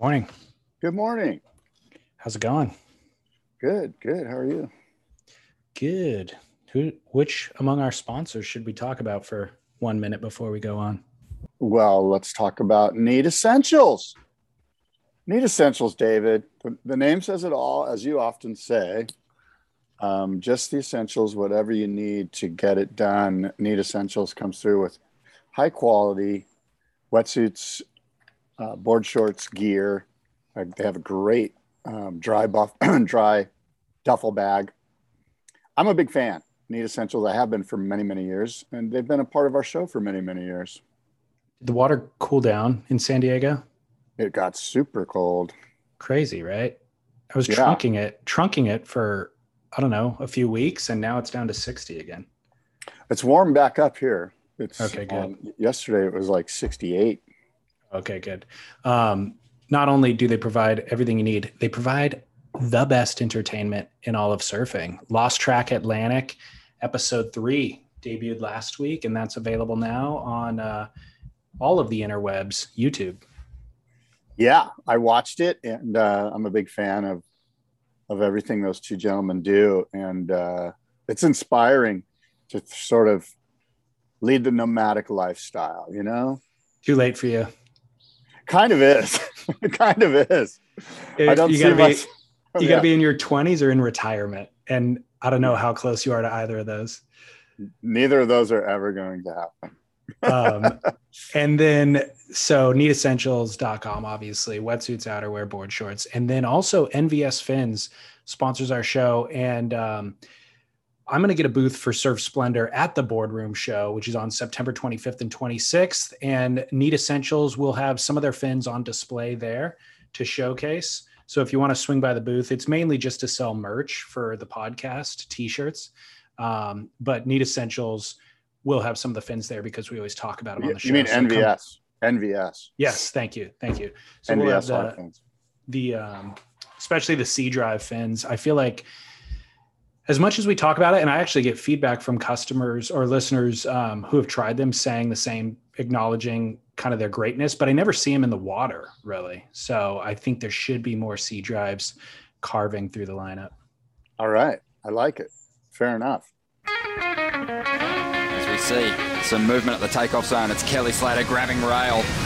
Morning. Good morning. How's it going? Good, good. How are you? Good. Who which among our sponsors should we talk about for 1 minute before we go on? Well, let's talk about Need Essentials. Need Essentials, David. The, the name says it all, as you often say. Um, just the essentials, whatever you need to get it done. Need Essentials comes through with high quality wetsuits, uh, board shorts, gear. Uh, they have a great um, dry buff, dry duffel bag. I'm a big fan. Need Essentials. I have been for many, many years, and they've been a part of our show for many, many years. Did the water cool down in San Diego? It got super cold. Crazy, right? I was Yeah. trunking it, trunking it for I don't know, a few weeks and now it's down to 60 again. It's warm back up here. It's Okay, good. um, yesterday it was like 68. Okay, good. Um, not only do they provide everything you need, they provide the best entertainment in all of surfing. Lost Track Atlantic, episode three, debuted last week, and that's available now on uh, all of the interwebs, YouTube. Yeah, I watched it, and uh, I'm a big fan of of everything those two gentlemen do, and uh, it's inspiring to sort of lead the nomadic lifestyle. You know, Too late for you. Kind of is, it kind of is. I don't you see gotta be, much. you Yeah. gotta be in your 20s or in retirement, and I don't know how close you are to either of those. Neither of those are ever going to happen. um, and then so needessentials.com obviously wetsuits outerwear board shorts and then also nvs fins sponsors our show and um, i'm going to get a booth for surf splendor at the boardroom show which is on september 25th and 26th and need essentials will have some of their fins on display there to showcase so if you want to swing by the booth it's mainly just to sell merch for the podcast t-shirts um, but need essentials will have some of the fins there because we always talk about them on the show. you mean So come- NVS? NVS. yes, thank you, thank you. So we'll have NVS the, the um, especially the C drive fins. I feel like as much as we talk about it, and I actually get feedback from customers or listeners um, who have tried them saying the same, acknowledging kind of their greatness, but I never see them in the water really. So I think there should be more C drives carving through the lineup. All right, I like it. Fair enough. As we see some movement at the takeoff zone, it's Kelly Slater grabbing rail.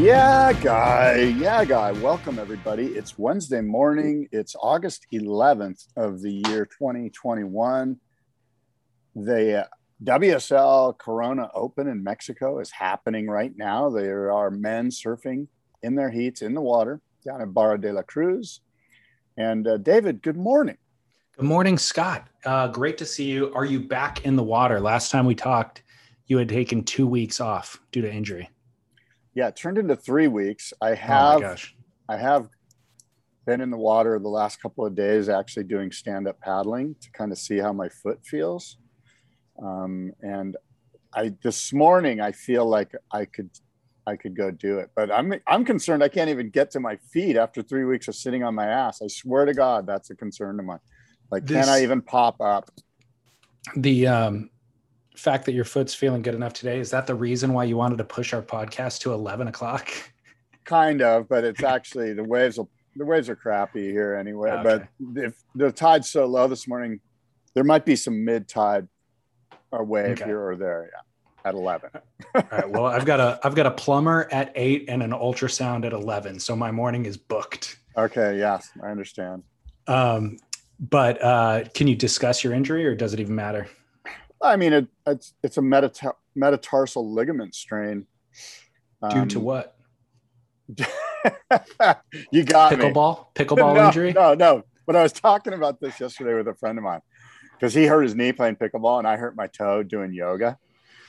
Yeah, guy. Yeah, guy. Welcome, everybody. It's Wednesday morning. It's August 11th of the year 2021. The uh, WSL Corona Open in Mexico is happening right now. There are men surfing in their heats in the water down at Barra de la Cruz. And uh, David, good morning. Good morning, Scott. Uh, great to see you. Are you back in the water? Last time we talked, you had taken two weeks off due to injury. Yeah, it turned into three weeks. I Oh have gosh. I have been in the water the last couple of days, actually doing stand up paddling to kind of see how my foot feels. Um, and I this morning I feel like I could I could go do it, but I'm I'm concerned I can't even get to my feet after three weeks of sitting on my ass. I swear to God, that's a concern of mine. Like, This- can I even pop up? The um, fact that your foot's feeling good enough today is that the reason why you wanted to push our podcast to eleven o'clock? Kind of, but it's actually the waves. Will, the waves are crappy here anyway. Okay. But if the tide's so low this morning, there might be some mid tide or wave Okay. here or there. Yeah, at eleven. All right. Well, I've got a I've got a plumber at eight and an ultrasound at eleven, so my morning is booked. Okay. Yes, I understand. Um, but uh, can you discuss your injury, or does it even matter? I mean, it, it's it's a metata- metatarsal ligament strain. Due Um, to what? you got me. Pickleball, pickleball no, injury. No, no. But I was talking about this yesterday with a friend of mine because he hurt his knee playing pickleball and I hurt my toe doing yoga.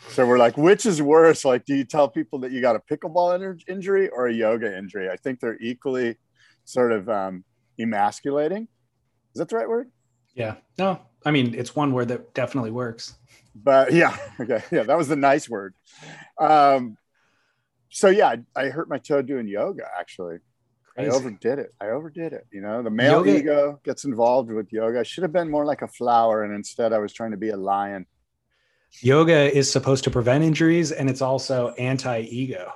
So we're like, which is worse? Like, do you tell people that you got a pickleball in- injury or a yoga injury? I think they're equally sort of um, emasculating. Is that the right word? Yeah. No, I mean it's one word that definitely works. But yeah, okay, yeah, that was the nice word. Um, so yeah, I, I hurt my toe doing yoga. Actually, I overdid it. I overdid it. You know, the male Yoga- ego gets involved with yoga. I should have been more like a flower, and instead I was trying to be a lion. Yoga is supposed to prevent injuries, and it's also anti-ego.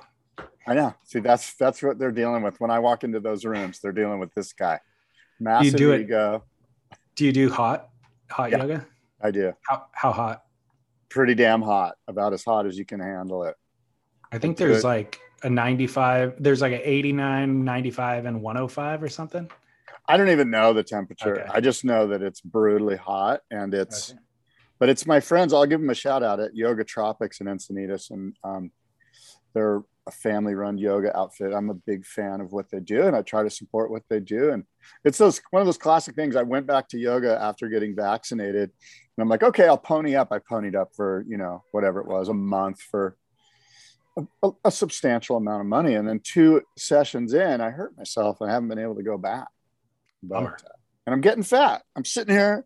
I know. See, that's that's what they're dealing with. When I walk into those rooms, they're dealing with this guy. Massive do it- ego. Do you do hot hot Yeah. yoga? I do. How how hot? Pretty damn hot. About as hot as you can handle it. I think That's there's good. like a 95. There's like an 89, 95, and 105 or something. I don't even know the temperature. Okay. I just know that it's brutally hot and it's Okay. but it's my friends. I'll give them a shout out at Yoga Tropics in Encinitas, and um, they're a family run yoga outfit. I'm a big fan of what they do, and I try to support what they do. And it's those one of those classic things. I went back to yoga after getting vaccinated, and I'm like, okay, I'll pony up. I ponied up for you know whatever it was, a month for a, a, substantial amount of money, and then two sessions in, I hurt myself and I haven't been able to go back. But, Bummer. and I'm getting fat. I'm sitting here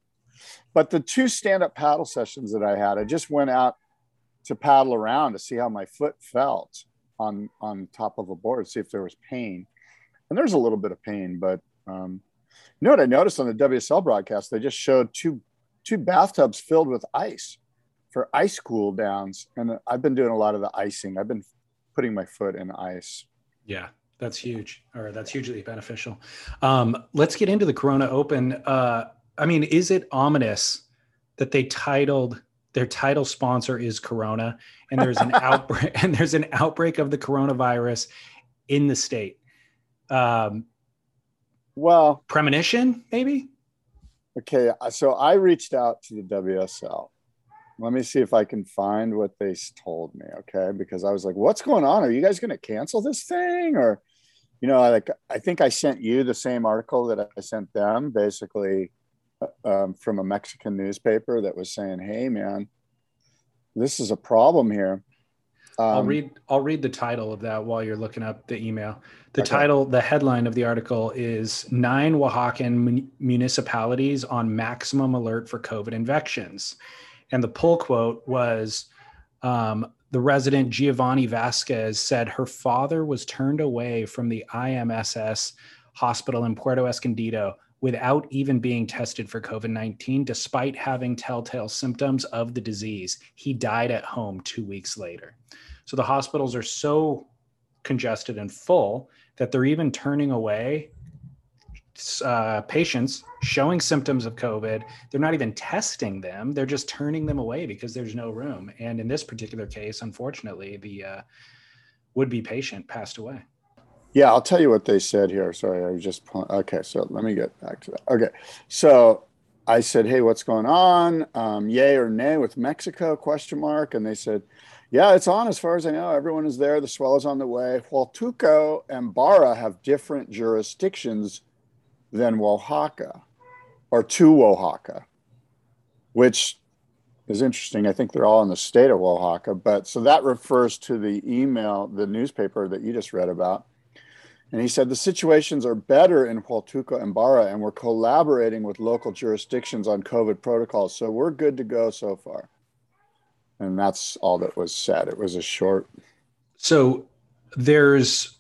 but the two stand-up paddle sessions that I had, I just went out to paddle around to see how my foot felt on on top of a board, to see if there was pain. And there's a little bit of pain, but um, you know what I noticed on the WSL broadcast? They just showed two two bathtubs filled with ice for ice cool downs, and I've been doing a lot of the icing. I've been putting my foot in ice. Yeah, that's huge, or that's hugely beneficial. Um, let's get into the Corona Open. Uh, I mean, is it ominous that they titled their title sponsor is Corona, and there's an outbreak and there's an outbreak of the coronavirus in the state? Um, Well, premonition, maybe. Okay, uh, so I reached out to the WSL. Let me see if I can find what they told me, okay? Because I was like, "What's going on? Are you guys going to cancel this thing?" Or, you know, like I think I sent you the same article that I sent them, basically um, from a Mexican newspaper that was saying, "Hey, man, this is a problem here." I'll Um, read. I'll read the title of that while you're looking up the email. The Okay. title, the headline of the article is Nine Oaxacan mun- Municipalities on Maximum Alert for COVID Infections. And the pull quote was um, the resident Giovanni Vasquez said her father was turned away from the IMSS hospital in Puerto Escondido without even being tested for COVID 19, despite having telltale symptoms of the disease. He died at home two weeks later. So the hospitals are so congested and full that they're even turning away uh, patients showing symptoms of COVID. They're not even testing them; they're just turning them away because there's no room. And in this particular case, unfortunately, the uh, would-be patient passed away. Yeah, I'll tell you what they said here. Sorry, I was just okay. So let me get back to that. Okay, so I said, "Hey, what's going on? Um, yay or nay with Mexico?" Question mark. And they said, "Yeah, it's on. As far as I know, everyone is there. The swell is on the way. Huatulco and Barra have different jurisdictions than Oaxaca, or to Oaxaca, which is interesting. I think they're all in the state of Oaxaca, but so that refers to the email, the newspaper that you just read about." And he said the situations are better in Huatulco and Barra, and we're collaborating with local jurisdictions on COVID protocols. So we're good to go so far. And that's all that was said. It was a short. So there's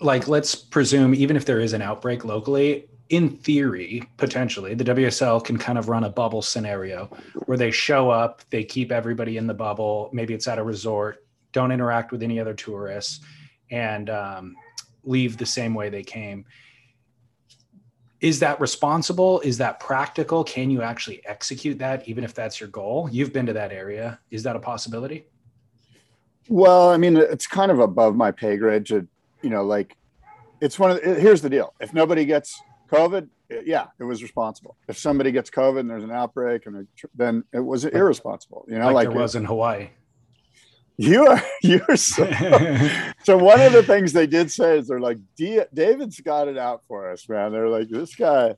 like let's presume even if there is an outbreak locally, in theory, potentially, the WSL can kind of run a bubble scenario where they show up, they keep everybody in the bubble. Maybe it's at a resort, don't interact with any other tourists, and um, leave the same way they came. Is that responsible? Is that practical? Can you actually execute that, even if that's your goal? You've been to that area. Is that a possibility? Well, I mean, it's kind of above my pay grade to, you know, like it's one of the, here's the deal. If nobody gets COVID, yeah, it was responsible. If somebody gets COVID and there's an outbreak and then it was irresponsible, you know, like, like there was in Hawaii. You are you're so, so one of the things they did say is they're like David's got it out for us, man. They're like this guy.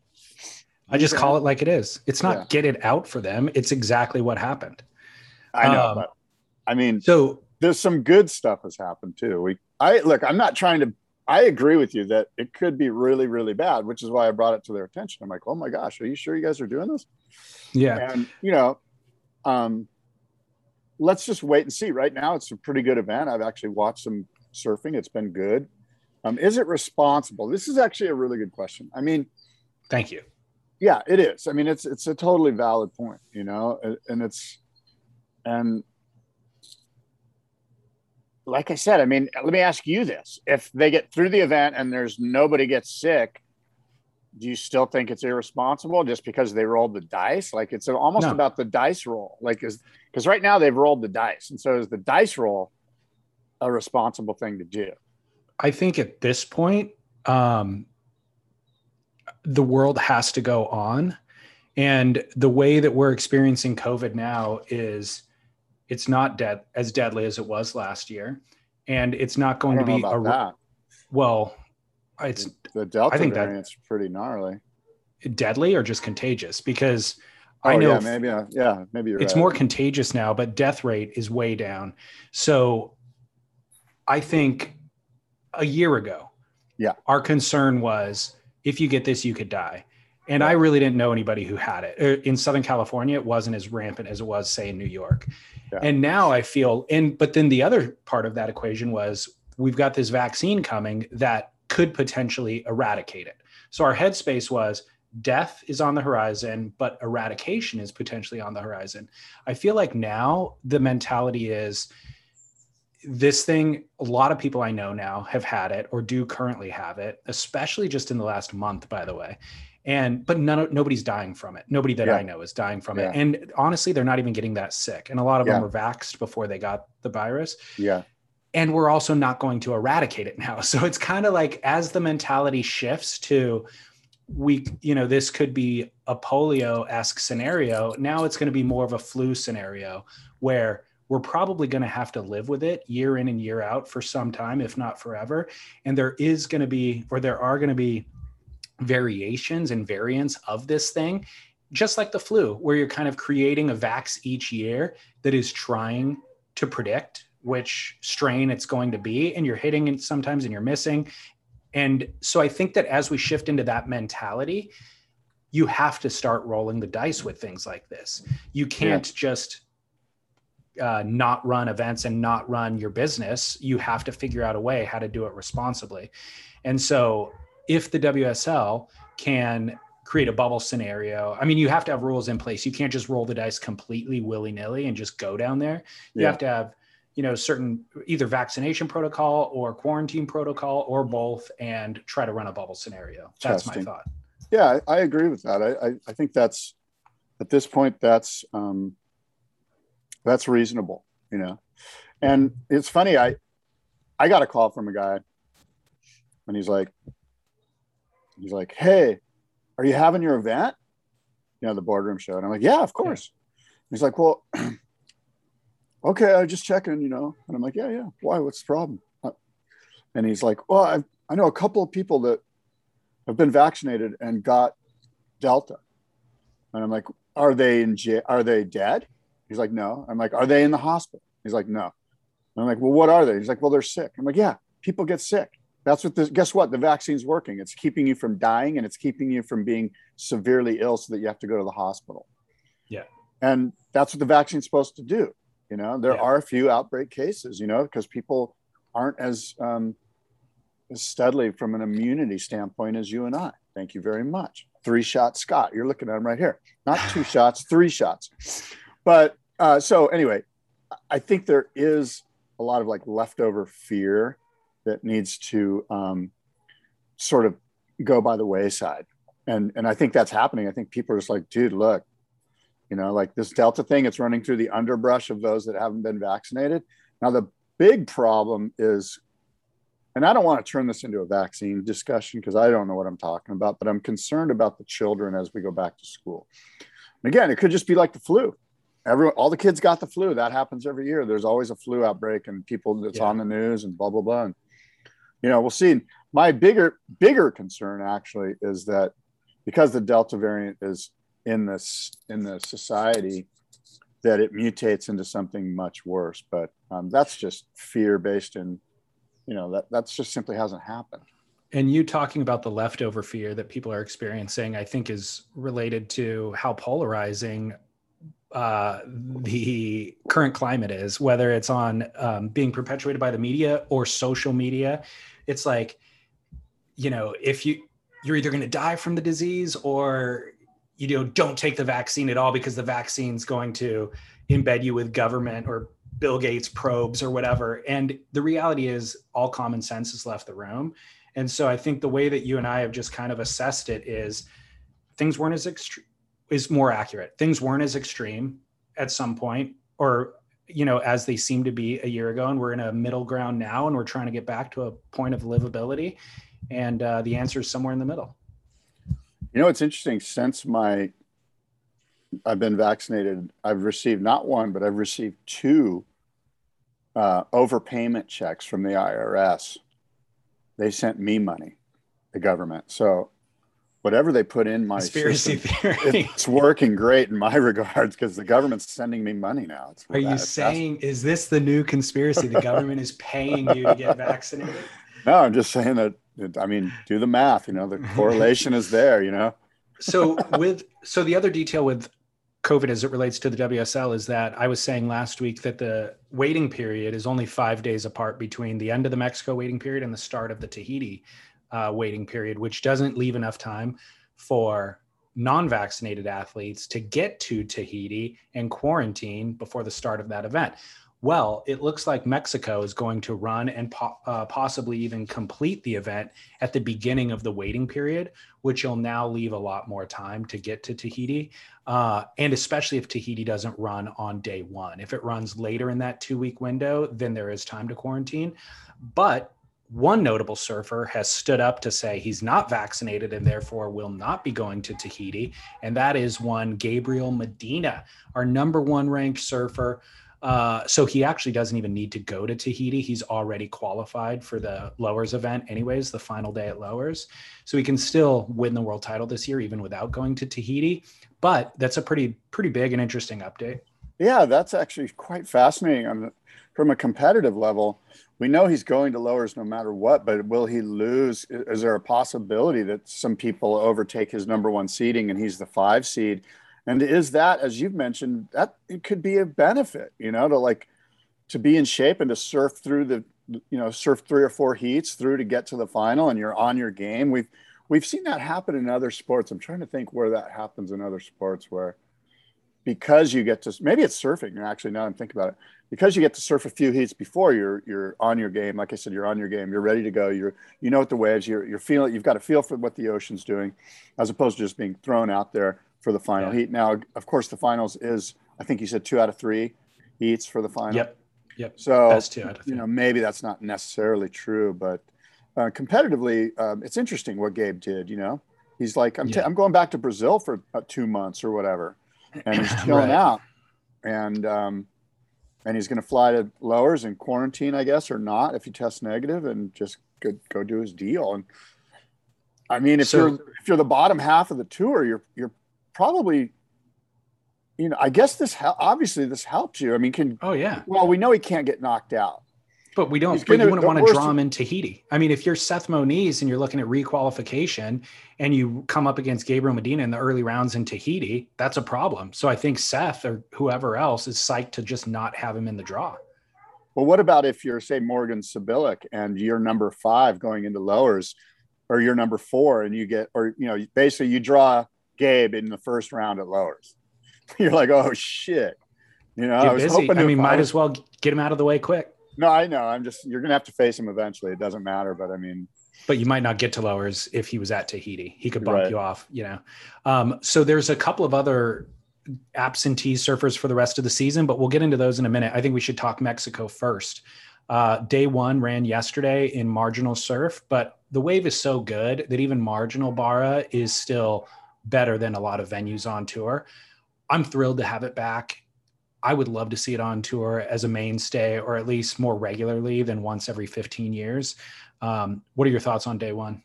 I just call it like it is. It's not yeah. get it out for them. It's exactly what happened. I know, um, but I mean, so there's some good stuff has happened too. We, I look, I'm not trying to. I agree with you that it could be really, really bad, which is why I brought it to their attention. I'm like, oh my gosh, are you sure you guys are doing this? Yeah, and you know, um, let's just wait and see. Right now, it's a pretty good event. I've actually watched some surfing. It's been good. Um, is it responsible? This is actually a really good question. I mean, thank you. Yeah, it is. I mean, it's it's a totally valid point, you know, and it's and like I said, I mean, let me ask you this: If they get through the event and there's nobody gets sick, do you still think it's irresponsible just because they rolled the dice? Like it's almost no. about the dice roll. Like is because right now they've rolled the dice, and so is the dice roll a responsible thing to do? I think at this point, um, the world has to go on, and the way that we're experiencing COVID now is it's not dead as deadly as it was last year, and it's not going to be a that. well it's the Delta I think variant's pretty gnarly. Deadly or just contagious? Because oh, I know yeah, maybe uh, yeah, maybe it's right. more contagious now, but death rate is way down. So I think a year ago, yeah, our concern was if you get this, you could die. And I really didn't know anybody who had it. Er, in Southern California, it wasn't as rampant as it was, say, in New York. Yeah. And now I feel, and but then the other part of that equation was we've got this vaccine coming that could potentially eradicate it. So our headspace was death is on the horizon, but eradication is potentially on the horizon. I feel like now the mentality is this thing, a lot of people I know now have had it or do currently have it, especially just in the last month, by the way. And but none nobody's dying from it. Nobody that yeah. I know is dying from yeah. it. And honestly, they're not even getting that sick. And a lot of yeah. them were vaxxed before they got the virus. Yeah and we're also not going to eradicate it now. So it's kind of like as the mentality shifts to we you know this could be a polio-esque scenario now it's going to be more of a flu scenario where we're probably going to have to live with it year in and year out for some time if not forever. And there is going to be or there are going to be variations and variants of this thing just like the flu where you're kind of creating a vax each year that is trying to predict which strain it's going to be and you're hitting it sometimes and you're missing and so i think that as we shift into that mentality you have to start rolling the dice with things like this you can't yeah. just uh, not run events and not run your business you have to figure out a way how to do it responsibly and so if the wsl can create a bubble scenario. I mean, you have to have rules in place. You can't just roll the dice completely willy nilly and just go down there. You yeah. have to have you know certain either vaccination protocol or quarantine protocol or both and try to run a bubble scenario. That's Testing. my thought. Yeah I, I, agree with that. I, I, I think that's at this point that's um that's reasonable you know? And it's funny i i got a call from a guy and he's like he's like hey are you having your event? You know the boardroom show. And i'm like yeah of course. Yeah. he's like well okay, I just checking, you know. And I'm like, yeah, yeah. Why? What's the problem? Uh, and he's like, well, I, I know a couple of people that have been vaccinated and got Delta. And I'm like, are they in jail? Are they dead? He's like, no. I'm like, are they in the hospital? He's like, no. And I'm like, well, what are they? He's like, well, they're sick. I'm like, yeah, people get sick. That's what this, guess what? The vaccine's working. It's keeping you from dying and it's keeping you from being severely ill so that you have to go to the hospital. Yeah. And that's what the vaccine's supposed to do. You know, there yeah. are a few outbreak cases, you know, because people aren't as um, as steadily from an immunity standpoint as you and I. Thank you very much. Three shots, Scott. You're looking at him right here. Not two shots, three shots. But uh, so anyway, I think there is a lot of like leftover fear that needs to um, sort of go by the wayside. And, and I think that's happening. I think people are just like, dude, look, you know, like this Delta thing, it's running through the underbrush of those that haven't been vaccinated. Now, the big problem is, and I don't want to turn this into a vaccine discussion because I don't know what I'm talking about, but I'm concerned about the children as we go back to school. And again, it could just be like the flu. Everyone, all the kids got the flu. That happens every year. There's always a flu outbreak and people that's yeah. on the news and blah blah blah. And, you know, we'll see. My bigger bigger concern actually is that because the Delta variant is in this in the society, that it mutates into something much worse. But um, that's just fear based in, you know, that that's just simply hasn't happened. And you talking about the leftover fear that people are experiencing, I think is related to how polarizing uh, the current climate is, whether it's on um, being perpetuated by the media or social media. It's like, you know, if you you're either going to die from the disease or you know don't take the vaccine at all because the vaccine's going to embed you with government or Bill Gates probes or whatever. And the reality is, all common sense has left the room. And so I think the way that you and I have just kind of assessed it is things weren't as extreme is more accurate. Things weren't as extreme at some point, or you know, as they seem to be a year ago, and we're in a middle ground now, and we're trying to get back to a point of livability. And uh, the answer is somewhere in the middle. You know, it's interesting. Since my I've been vaccinated, I've received not one, but I've received two uh, overpayment checks from the IRS. They sent me money, the government. So whatever they put in my conspiracy system, theory, it's working great in my regards because the government's sending me money now. It's Are you saying is this the new conspiracy? The government is paying you to get vaccinated? No, I'm just saying that I mean, do the math. You know, the correlation is there. You know. so with so the other detail with COVID as it relates to the WSL is that I was saying last week that the waiting period is only five days apart between the end of the Mexico waiting period and the start of the Tahiti uh, waiting period, which doesn't leave enough time for non-vaccinated athletes to get to Tahiti and quarantine before the start of that event. Well, it looks like Mexico is going to run and po- uh, possibly even complete the event at the beginning of the waiting period, which will now leave a lot more time to get to Tahiti. Uh, and especially if Tahiti doesn't run on day one. If it runs later in that two week window, then there is time to quarantine. But one notable surfer has stood up to say he's not vaccinated and therefore will not be going to Tahiti. And that is one Gabriel Medina, our number one ranked surfer uh, so he actually doesn't even need to go to Tahiti. He's already qualified for the Lowers event, anyways, the final day at Lowers. So he can still win the world title this year, even without going to Tahiti. But that's a pretty, pretty big and interesting update. Yeah, that's actually quite fascinating. I'm, from a competitive level, we know he's going to Lowers no matter what, but will he lose? Is there a possibility that some people overtake his number one seeding and he's the five seed? And is that as you've mentioned that it could be a benefit you know to like to be in shape and to surf through the you know surf three or four heats through to get to the final and you're on your game. We've we've seen that happen in other sports. I'm trying to think where that happens in other sports where because you get to maybe it's surfing actually now i'm thinking about it. Because you get to surf a few heats before you're you're on your game like i said you're on your game you're ready to go you're you know what the waves you're, you're feeling you've got a feel for what the ocean's doing as opposed to just being thrown out there for the final yeah. heat. Now, of course, the finals is I think you said two out of three heats for the final. Yep. Yep. So Best two out of three. you know maybe that's not necessarily true, but uh, competitively, um, it's interesting what Gabe did. You know, he's like I'm, yeah. t- I'm going back to Brazil for uh, two months or whatever, and he's chilling right. out, and um, and he's going to fly to lowers and quarantine, I guess, or not if he tests negative, and just go, go do his deal. And I mean, if so, you're if you're the bottom half of the tour, you're you're probably you know i guess this obviously this helps you. I mean can oh yeah. well we know he can't get knocked out. But we don't but you wouldn't want to draw him in tahiti i mean if you're seth moniz and you're looking at requalification and you come up against gabriel medina in the early rounds in tahiti that's a problem. So i think seth or whoever else is psyched to just not have him in the draw. Well what about if you're say morgan Cibilic and you're number five going into lowers or you're number four and you get, or, you know, basically you draw Gabe in the first round at lowers. You're like, oh shit. You know, Get I was busy. hoping I mean, might was- as well get him out of the way quick. No, I know. I'm just, you're going to have to face him eventually. It doesn't matter. But I mean, but you might not get to lowers if he was at Tahiti. He could bump Right. you off, you know. Um, so there's a couple of other absentee surfers for the rest of the season, but we'll get into those in a minute. I think we should talk Mexico first. Uh, day one ran yesterday in marginal surf, but the wave is so good that even marginal Barra is still better than a lot of venues on tour. I'm thrilled to have it back. I would love to see it on tour as a mainstay or at least more regularly than once every 15 years. Um, what are your thoughts on day one?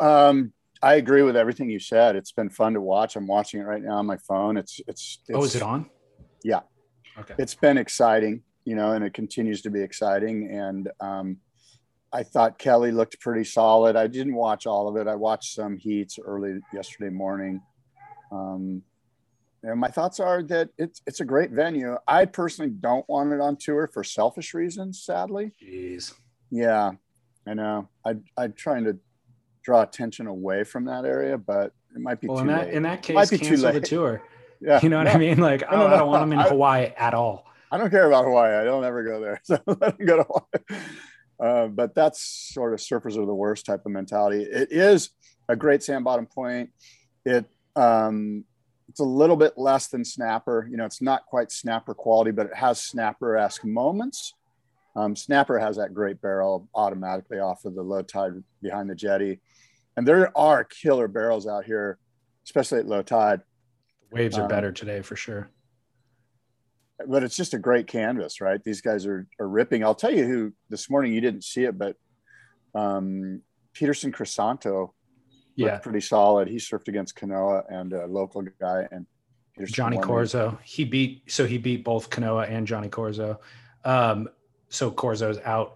um, I agree with everything you said. It's been fun to watch. I'm watching it right now on my phone. It's, it's, it's oh, is it on? Yeah. Okay. it's been exciting, you know, and it continues to be exciting. And um, I thought Kelly looked pretty solid. I didn't watch all of it. I watched some heats early yesterday morning. Um, and my thoughts are that it's it's a great venue. I personally don't want it on tour for selfish reasons, sadly. Jeez. Yeah, I know. I I'm trying to draw attention away from that area, but it might be Well, too in that late. in that Might case, be too cancel the late. tour. yeah, You know what no, I mean? Like, No, oh, no, I don't want them in Hawaii at all. I don't care about Hawaii. I don't ever go there. So let them go to Hawaii. Uh, but that's sort of surfers are the worst type of mentality. It is a great sand bottom point. It um, it's a little bit less than snapper. You know, it's not quite snapper quality, but it has snapper esque moments. Um, snapper has that great barrel automatically off of the low tide behind the jetty, and there are killer barrels out here, especially at low tide. Waves are Um, better today for sure. But it's just a great canvas, right? These guys are, are ripping. I'll tell you who this morning you didn't see it, but um, Peterson Crisanto looked Yeah. pretty solid. He surfed against Kanoa and a local guy and Peterson Johnny won Corzo. He beat so he beat both Kanoa and Johnny Corzo. Um, so Corzo's out.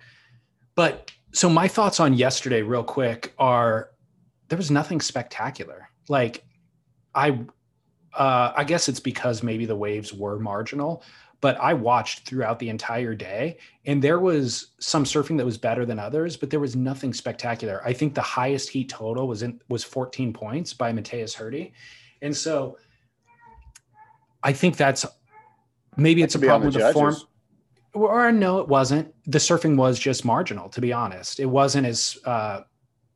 But so my thoughts on yesterday, real quick, are there was nothing spectacular. Like I uh I guess it's because maybe the waves were marginal, but I watched throughout the entire day and there was some surfing that was better than others, but there was nothing spectacular. I think the highest heat total was in was 14 points by Mateus Herdy. And so I think that's maybe it's a could be on problem with the the form. Or no, it wasn't. The surfing was just marginal, to be honest. It wasn't as uh,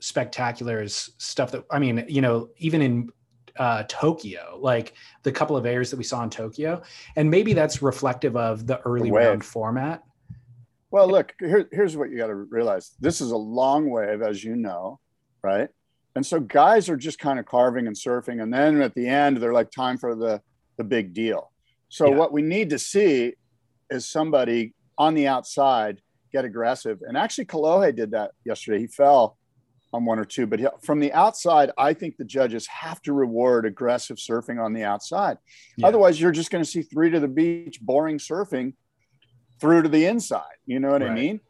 spectacular as stuff that I mean, you know, even in uh, Tokyo, like the couple of airs that we saw in Tokyo, and maybe that's reflective of the early wave. round format. Well, look, here, here's what you got to realize. This is a long wave, as you know, right? And so guys are just kind of carving and surfing. And then at the end, they're like, time for the, the big deal. So Yeah. what we need to see is somebody on the outside get aggressive. And actually, Kalohe did that yesterday. He fell on one or two, but from the outside, I think the judges have to reward aggressive surfing on the outside. Yeah. Otherwise, you're just going to see three to the beach, boring surfing through to the inside. You know what I mean?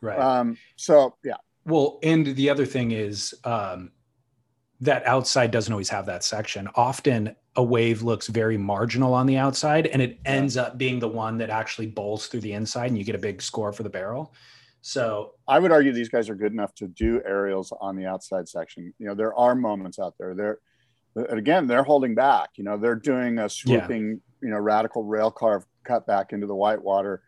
Right. Um, so yeah, Well, and the other thing is um, that outside doesn't always have that section. Often a wave looks very marginal on the outside and it ends up being the one that actually bowls through the inside and you get a big score for the barrel. So, I would argue these guys are good enough to do aerials on the outside section. You know, there are moments out there. They're again, they're holding back. You know, they're doing a swooping, you know, radical rail carve cut back into the whitewater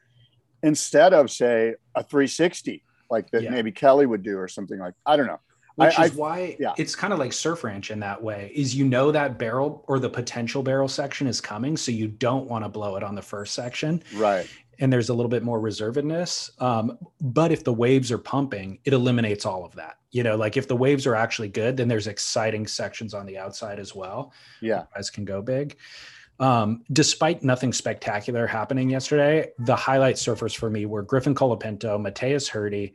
instead of say a 360 like that Yeah. maybe Kelly would do or something like I don't know. which I- is I- why yeah. it's kind of like surf ranch in that way is you know that barrel or the potential barrel section is coming. So you don't want to blow it on the first section. Right. And there's a little bit more reservedness. Um, but if the waves are pumping, it eliminates all of that. You know, like if the waves are actually good, then there's exciting sections on the outside as well. Yeah. Guys can go big. Um, despite nothing spectacular happening yesterday, the highlight surfers for me were Griffin Colapinto, Mateus Herdy,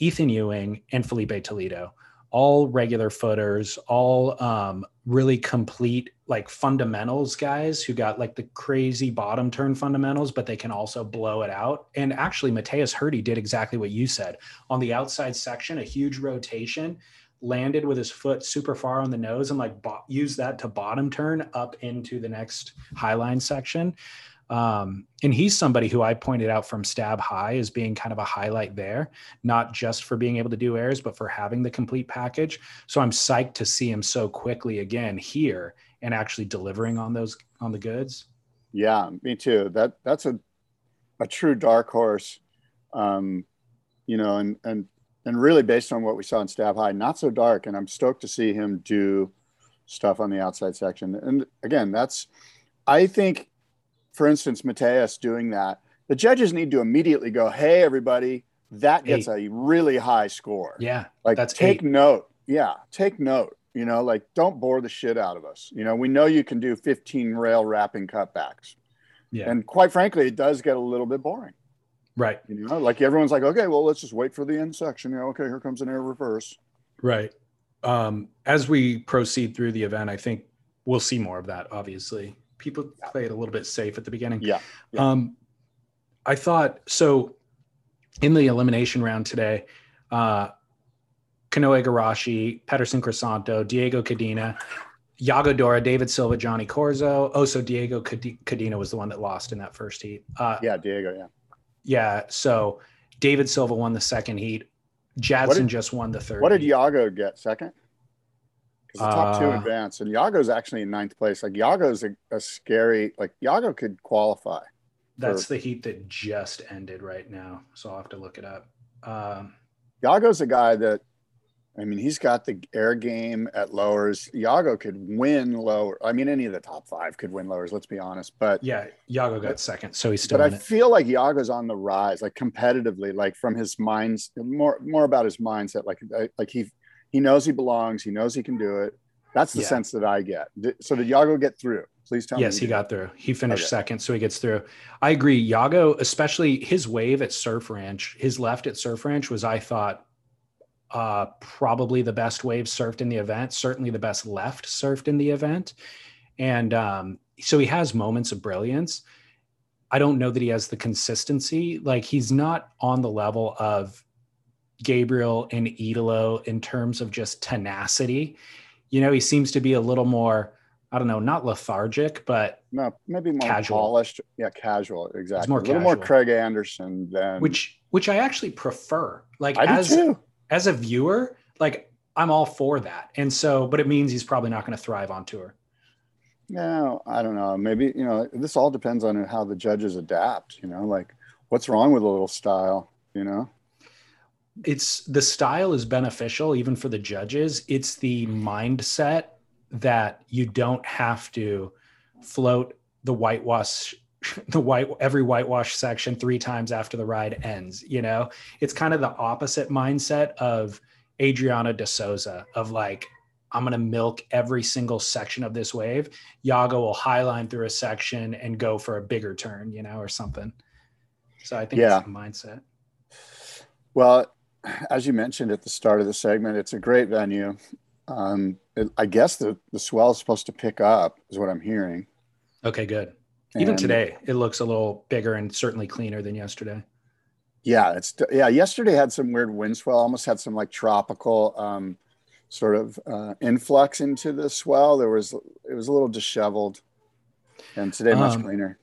Ethan Ewing, and Filipe Toledo. All regular footers, all um, really complete like fundamentals guys who got like the crazy bottom turn fundamentals, but they can also blow it out. And actually, Mateus Herdy did exactly what you said on the outside section, a huge rotation, landed with his foot super far on the nose and like bo- used that to bottom turn up into the next highline section. Um, and he's somebody who I pointed out from Stab High as being kind of a highlight there, not just for being able to do airs, but for having the complete package. So I'm psyched to see him so quickly again here and actually delivering on those on the goods. Yeah, me too. That that's a a true dark horse. Um, you know, and and and really based on what we saw in Stab High, not so dark. And I'm stoked to see him do stuff on the outside section. And again, that's I think for instance, Mateus doing that, the judges need to immediately go, "Hey, everybody, that gets eight. a really high score." Yeah, like that's take eight. note. Yeah, take note. You know, like don't bore the shit out of us. You know, we know you can do 15 rail wrapping cutbacks. Yeah, and quite frankly, it does get a little bit boring. Right. You know, like everyone's like, okay, well, let's just wait for the end section. You know, okay, here comes an air reverse. Right. Um, as we proceed through the event, I think we'll see more of that. Obviously, people yeah. play it a little bit safe at the beginning. Yeah. yeah. Um, I thought so. In the elimination round today, uh, Kanoa Igarashi, Peterson Crisanto, Diego Cadena, Yago Dora, Deivid Silva, Johnny Corzo. Oh, so Diego Cadena was the one that lost in that first heat. Uh, yeah, Diego. Yeah. Yeah. So Deivid Silva won the second heat. Jadson did, just won the third. What did. Yago get second? Because the top uh, two advance, and Yago's actually in ninth place. Like Yago's a, a scary. Like Yago could qualify. That's for, the heat that just ended right now, so I'll have to look it up. Um, Yago's a guy that, I mean, he's got the air game at lowers. Yago could win lower. I mean, any of the top five could win lowers. Let's be honest. But yeah, Yago got second, so he's still. But I it. feel like Yago's on the rise, like competitively, like from his minds, more more about his mindset. Like like he he knows he belongs. He knows he can do it. That's the yeah. sense that I get. So did Yago get through? Please tell yes, me. Yes, he got through. He finished okay. second, so he gets through. I agree. Yago, especially his wave at Surf Ranch, his left at Surf Ranch was, I thought, uh, probably the best wave surfed in the event. Certainly the best left surfed in the event, and um, so he has moments of brilliance. I don't know that he has the consistency. Like he's not on the level of Gabriel and Italo in terms of just tenacity. You know, he seems to be a little more, I don't know, not lethargic, but no, maybe more casual. polished. Yeah, casual. Exactly. more a little casual. more Craig Anderson than which which I actually prefer. Like I as as a viewer, like I'm all for that. And so, but it means he's probably not going to thrive on tour. No, I don't know. Maybe, you know, this all depends on how the judges adapt, you know, like what's wrong with a little style, you know? It's the style is beneficial even for the judges. It's the mindset that you don't have to float the whitewash the white every whitewash section three times after the ride ends you know it's kind of the opposite mindset of adriano de souza of like i'm going to milk every single section of this wave yago will highline through a section and go for a bigger turn you know or something so i think yeah. it's the mindset well as you mentioned at the start of the segment, it's a great venue. Um, it, I guess the, the swell is supposed to pick up, is what I'm hearing. Okay, good. Even today, it looks a little bigger and certainly cleaner than yesterday. Yeah, it's yeah. Yesterday had some weird wind swell, almost had some like tropical um, sort of uh, influx into the swell. There was it was a little disheveled, and today much um, cleaner.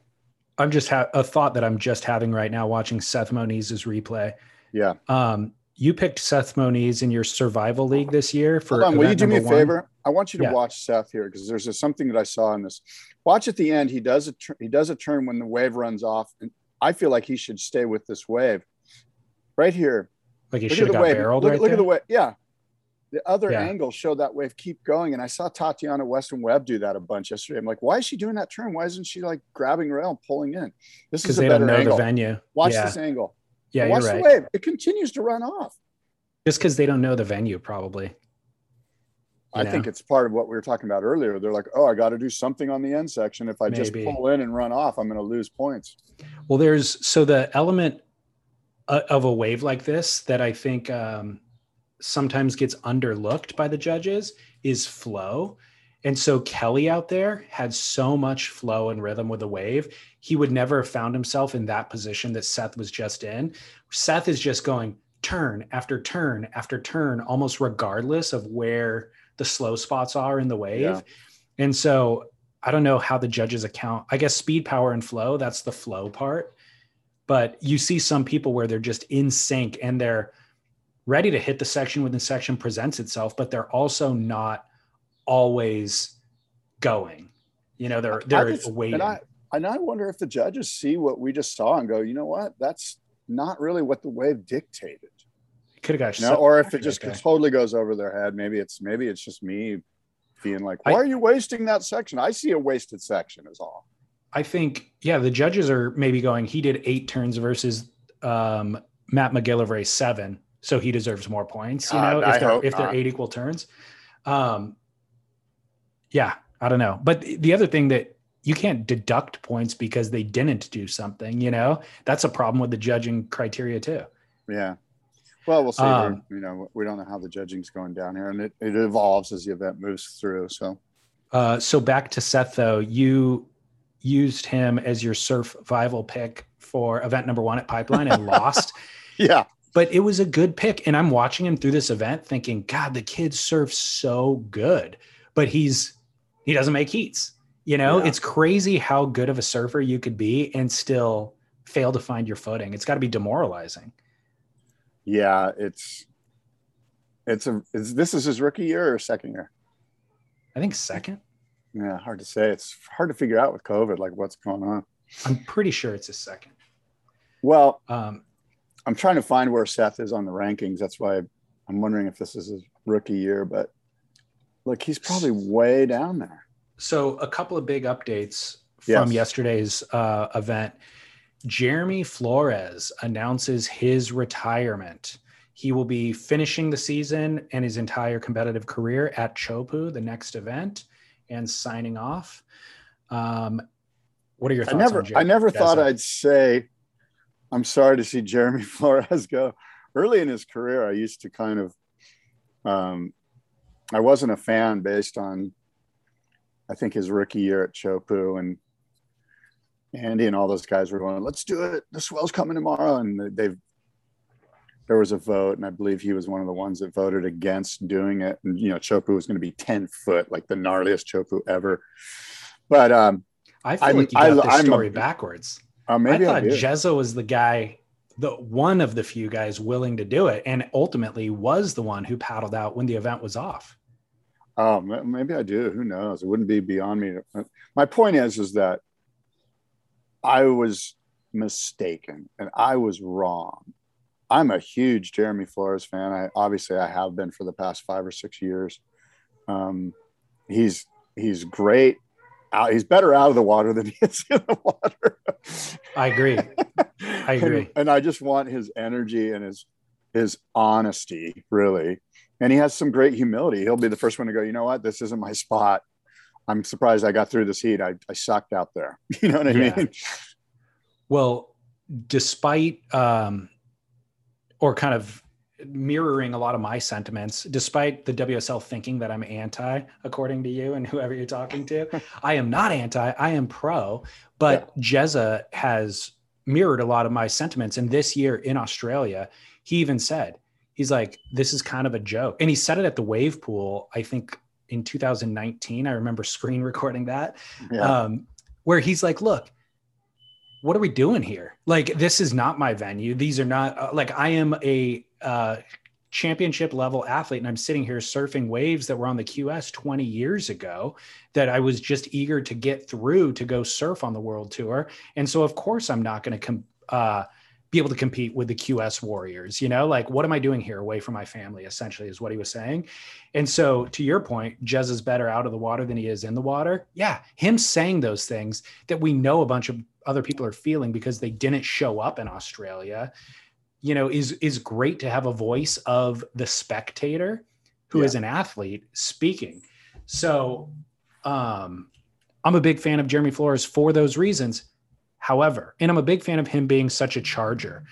I'm just ha- a thought that I'm just having right now watching Seth Moniz's replay. Yeah. Um, you picked Seth Moniz in your survival league this year for. Hold on, will you do me a one? favor? I want you to yeah. watch Seth here because there's a, something that I saw in this. Watch at the end. He does a he does a turn when the wave runs off, and I feel like he should stay with this wave. Right here. Like he should have got wave. barreled. Look, right look at the wave. Yeah. The other yeah. angle showed that wave keep going, and I saw Tatiana Weston Webb do that a bunch yesterday. I'm like, why is she doing that turn? Why isn't she like grabbing rail and pulling in? This is a they better don't know angle. the venue. Watch yeah. this angle. Yeah, watch you're right. the wave. It continues to run off. Just because they don't know the venue, probably. I know? think it's part of what we were talking about earlier. They're like, oh, I got to do something on the end section. If I Maybe. just pull in and run off, I'm going to lose points. Well, there's so the element uh, of a wave like this that I think um, sometimes gets underlooked by the judges is flow. And so Kelly out there had so much flow and rhythm with the wave. He would never have found himself in that position that Seth was just in. Seth is just going, turn after turn after turn, almost regardless of where the slow spots are in the wave. Yeah. And so I don't know how the judges account. I guess speed, power, and flow, that's the flow part. But you see some people where they're just in sync and they're ready to hit the section when the section presents itself, but they're also not always going. You know, they're they're just, waiting. And I, and I wonder if the judges see what we just saw and go, you know what? That's not really what the wave dictated. Could have got you know, or if it just totally goes over their head. Maybe it's maybe it's just me being like, why I, are you wasting that section? I see a wasted section is all. I think, yeah, the judges are maybe going, he did eight turns versus um, Matt McGillivray seven. So he deserves more points, you know, uh, if, they're, if they're eight equal turns. Um, yeah, I don't know. But the other thing that you can't deduct points because they didn't do something, you know, that's a problem with the judging criteria too. Yeah. Well, we'll see. Um, you know, we don't know how the judging's going down here, and it, it evolves as the event moves through. So, uh, so back to Seth though, you used him as your survival pick for event number one at Pipeline and lost. Yeah, but it was a good pick, and I'm watching him through this event, thinking, God, the kid surfs so good, but he's he doesn't make heats. You know, yeah. it's crazy how good of a surfer you could be and still fail to find your footing. It's got to be demoralizing yeah, it's it's a it's, this is his rookie year or second year. I think second. Yeah, hard to say. It's hard to figure out with COVID, like what's going on. I'm pretty sure it's a second. Well, um, I'm trying to find where Seth is on the rankings. That's why I'm wondering if this is his rookie year. But look, he's probably way down there. So, a couple of big updates from yes. yesterday's uh, event. Jeremy Flores announces his retirement. He will be finishing the season and his entire competitive career at Chopu, the next event, and signing off. Um, what are your thoughts? I never, I never thought I'd say, I'm sorry to see Jeremy Flores go. Early in his career, I used to kind of, um, I wasn't a fan based on, I think his rookie year at Chopu and Andy and all those guys were going, let's do it. The swell's coming tomorrow. And they've, there was a vote, and I believe he was one of the ones that voted against doing it. And, you know, Chopu was going to be 10 foot, like the gnarliest Chopu ever. But um, I feel I'm, like you got I, this story a, backwards. Uh, maybe I thought I Jezza was the guy, the one of the few guys willing to do it, and ultimately was the one who paddled out when the event was off. Oh, maybe I do. Who knows? It wouldn't be beyond me. My point is, is that I was mistaken and I was wrong. I'm a huge Jeremy Flores fan. I obviously I have been for the past five or six years. Um, he's he's great. Out, he's better out of the water than he is in the water. I agree. I agree. And, and I just want his energy and his his honesty, really. And he has some great humility. He'll be the first one to go, you know what, this isn't my spot. I'm surprised I got through this heat. I, I sucked out there. You know what I yeah. mean? Well, despite um, or kind of mirroring a lot of my sentiments, despite the WSL thinking that I'm anti, according to you and whoever you're talking to, I am not anti. I am pro. But yeah. Jezza has mirrored a lot of my sentiments. And this year in Australia, he even said, he's like, this is kind of a joke. And he said it at the wave pool, I think in 2019. I remember screen recording that, yeah. um, where he's like, "Look, what are we doing here? Like, this is not my venue. These are not uh, like I am a uh, championship level athlete, and I'm sitting here surfing waves that were on the QS 20 years ago that I was just eager to get through to go surf on the world tour. And so, of course, I'm not going to come." Uh, be able to compete with the QS Warriors. You know, like what am I doing here away from my family? Essentially, is what he was saying. And so, to your point, Jez is better out of the water than he is in the water. Yeah, him saying those things that we know a bunch of other people are feeling because they didn't show up in Australia. You know, is is great to have a voice of the spectator who yeah. is an athlete speaking. So, um, I'm a big fan of Jeremy Flores for those reasons However, and I'm a big fan of him being such a charger.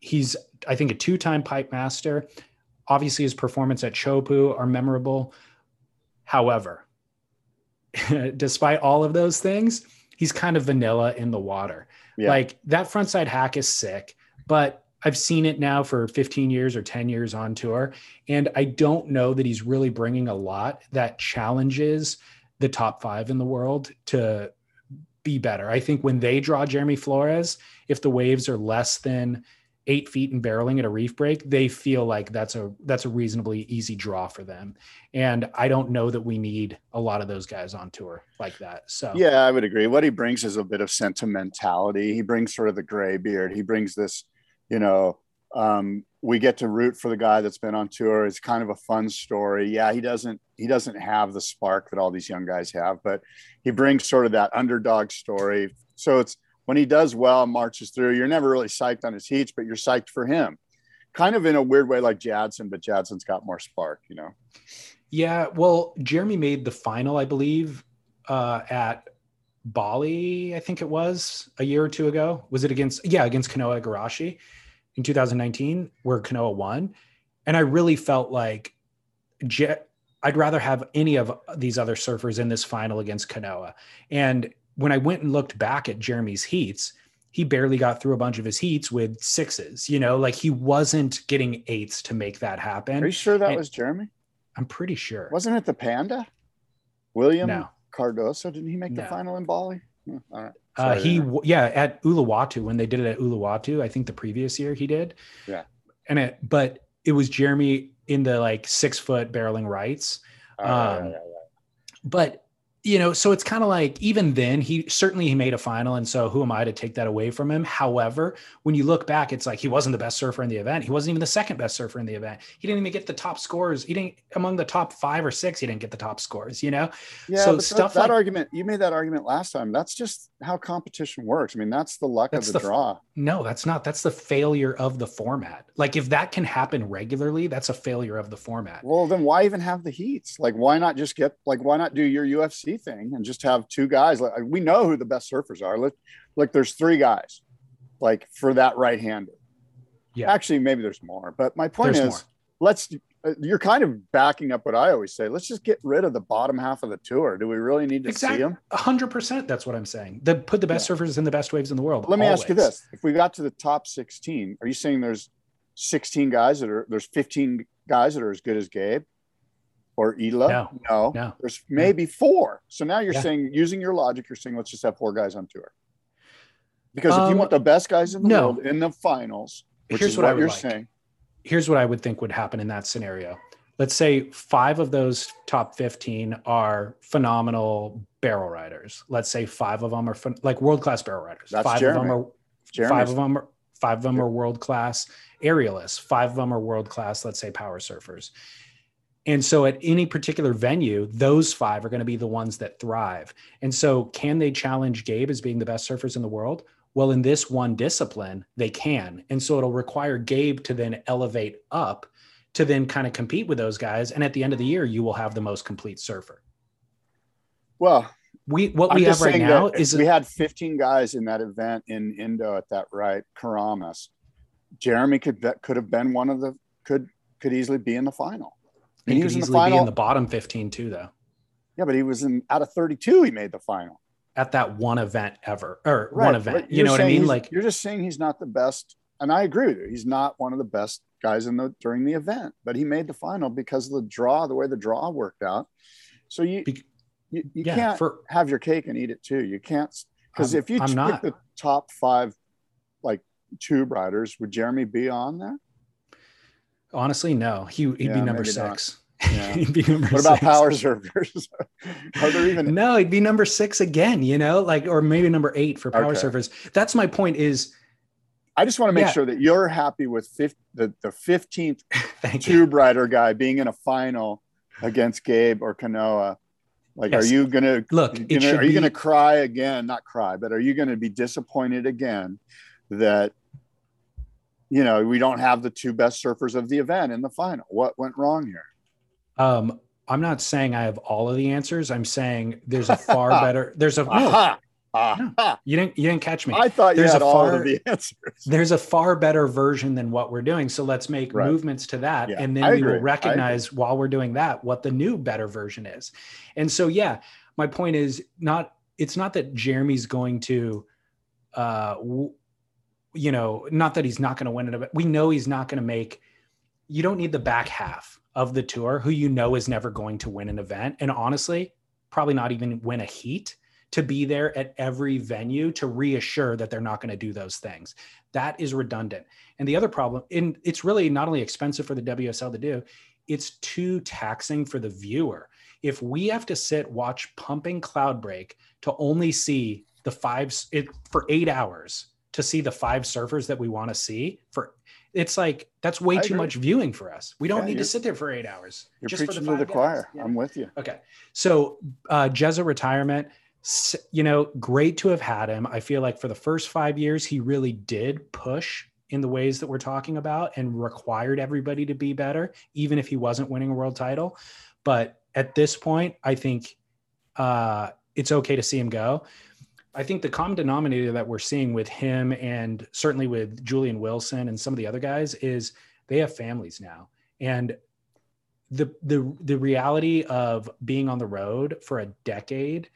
He's, I think, a two time pipe master. Obviously, his performance at Chopu are memorable. However, despite all of those things, he's kind of vanilla in the water. Yeah. Like that frontside hack is sick, but I've seen it now for 15 years or 10 years on tour. And I don't know that he's really bringing a lot that challenges the top five in the world to be better. I think when they draw Jeremy Flores, if the waves are less than eight feet and barreling at a reef break, they feel like that's a that's a reasonably easy draw for them. And I don't know that we need a lot of those guys on tour like that. So yeah, I would agree. What he brings is a bit of sentimentality. He brings sort of the gray beard. He brings this, you know, um, we get to root for the guy that's been on tour. It's kind of a fun story. Yeah, he doesn't he doesn't have the spark that all these young guys have, but he brings sort of that underdog story. So it's when he does well, marches through, you're never really psyched on his heats, but you're psyched for him. Kind of in a weird way like Jadson, but Jadson's got more spark, you know. Yeah, well, Jeremy made the final, I believe, uh, at Bali, I think it was a year or two ago. Was it against yeah, against Kanoa Igarashi in 2019, where Kanoa won. And I really felt like Je- I'd rather have any of these other surfers in this final against Kanoa. And when I went and looked back at Jeremy's heats, he barely got through a bunch of his heats with sixes. You know, like he wasn't getting eights to make that happen. Are you sure that And- was Jeremy? I'm pretty sure. Wasn't it the Panda? Willian No. Cardoso? Didn't he make the final in Bali? Hmm, All right. Uh, he yeah at Uluwatu when they did it at Uluwatu, I think the previous year he did. Yeah. And it, but it was Jeremy in the like six foot barreling rights. All um, all right. but you know so it's kind of like even then he certainly he made a final and so who am i to take that away from him? However when you look back it's like he wasn't the best surfer in the event. He wasn't even the second best surfer in the event. He didn't even get the top scores. He didn't among the top five or six he didn't get the top scores you know? Yeah, so stuff that, that like- argument you made that argument last time. That's just how competition works. I mean, that's the luck That's of the, the draw. no that's not that's the failure of the format like if that can happen regularly that's a failure of the format Well, then why even have the heats? Like, why not just get like why not do your UFC thing and just have two guys? Like, we know who the best surfers are. Like there's three guys, like for that right-hander. Yeah. Actually, maybe there's more. But my point There's is, more. let's. Uh, You're kind of backing up what I always say. Let's just get rid of the bottom half of the tour. Do we really need to see exactly them? 100% that's what i'm saying the put the best surfers in the best waves in the world Let me ask you this: If we got to the top 16, are you saying there's 16 guys that are there's 15 guys that are as good as Gabe or Ela? No. no, No. There's maybe four. So now you're Yeah. saying, using your logic, you're saying let's just have four guys on tour. Because if you Um, want the best guys in the no. world in the finals, which Here's is what what, you're like. saying, here's what I would think would happen in that scenario. Let's say five of those top 15 are phenomenal barrel riders. Let's say five of them are like world class barrel riders. That's five Jeremy. of them are Jeremy's- five of them are five of them are world class aerialists. Five of them are world class, let's say power surfers. And so at any particular venue, those five are going to be the ones that thrive. And so can they challenge Gabe as being the best surfers in the world? Well, in this one discipline, they can. And so it'll require Gabe to then elevate up to then kind of compete with those guys. And at the end of the year, you will have the most complete surfer. well, We what I'm we have right now that is we had 15 guys in that event in Indo at that right, Keramas. Jeremy could bet, could have been one of the could could easily be in the final. And he he could was in the easily be in the bottom 15 too, though. yeah, but he was in out of 32. He made the final. At that one event ever or Right, one event. You know what I mean? Like you're just saying he's not the best, and I agree with you. He's not one of the best guys in the during the event, but he made the final because of the draw, the way the draw worked out. So you Bec- you, you yeah, can't for- have your cake and eat it too. You can't because if you I'm pick not. the top five like tube riders, would Jeremy be on there? honestly, no. He he'd Yeah, be number six. not. Yeah. he'd be number What about six. power surfers? Are there even No, he'd be number six again, you know, like or maybe number eight for power Okay. surfers. That's my point is I just want to make Yeah. sure that you're happy with fif- the the 15th thank you. tube rider guy being in a final against Gabe or Kanoa. Like, Yes. are you gonna Look, you gonna- are you be- gonna cry again? Not cry, but are you gonna be disappointed again that you know we don't have the two best surfers of the event in the final? What went wrong here? Um, I'm not saying I have all of the answers. I'm saying there's a far better. There's a Aha! Aha! you didn't you didn't catch me. I thought you There's had a all far- of the answers. there's a far better version than what we're doing. So let's make Right. movements to that. Yeah, and then I we agree. Will recognize while we're doing that what the new better version is. And so, yeah, my point is not, it's not that Jeremy's going to, uh, w- you know, not that he's not going to win it. We know he's not going to make, you don't need the back half of the tour who you know is never going to win an event. And honestly, probably not even win a heat to be there at every venue to reassure that they're not going to do those things. That is redundant. And the other problem, and it's really not only expensive for the WSL to do, it's too taxing for the viewer. If we have to sit watch pumping Cloudbreak to only see the five it, for eight hours to see the five surfers that we want to see for it's like that's way I too agree. much viewing for us. We don't Yeah, need to sit there for eight hours. You're just for preaching the to the choir. Yeah. I'm with you. Okay. So, uh, Jezza retirement, you know, great to have had him. I feel like for the first five years, he really did push in the ways that we're talking about and required everybody to be better, even if he wasn't winning a world title. But at this point, I think uh, it's okay to see him go. I think the common denominator that we're seeing with him and certainly with Julian Wilson and some of the other guys is they have families now. And the the the reality of being on the road for a decade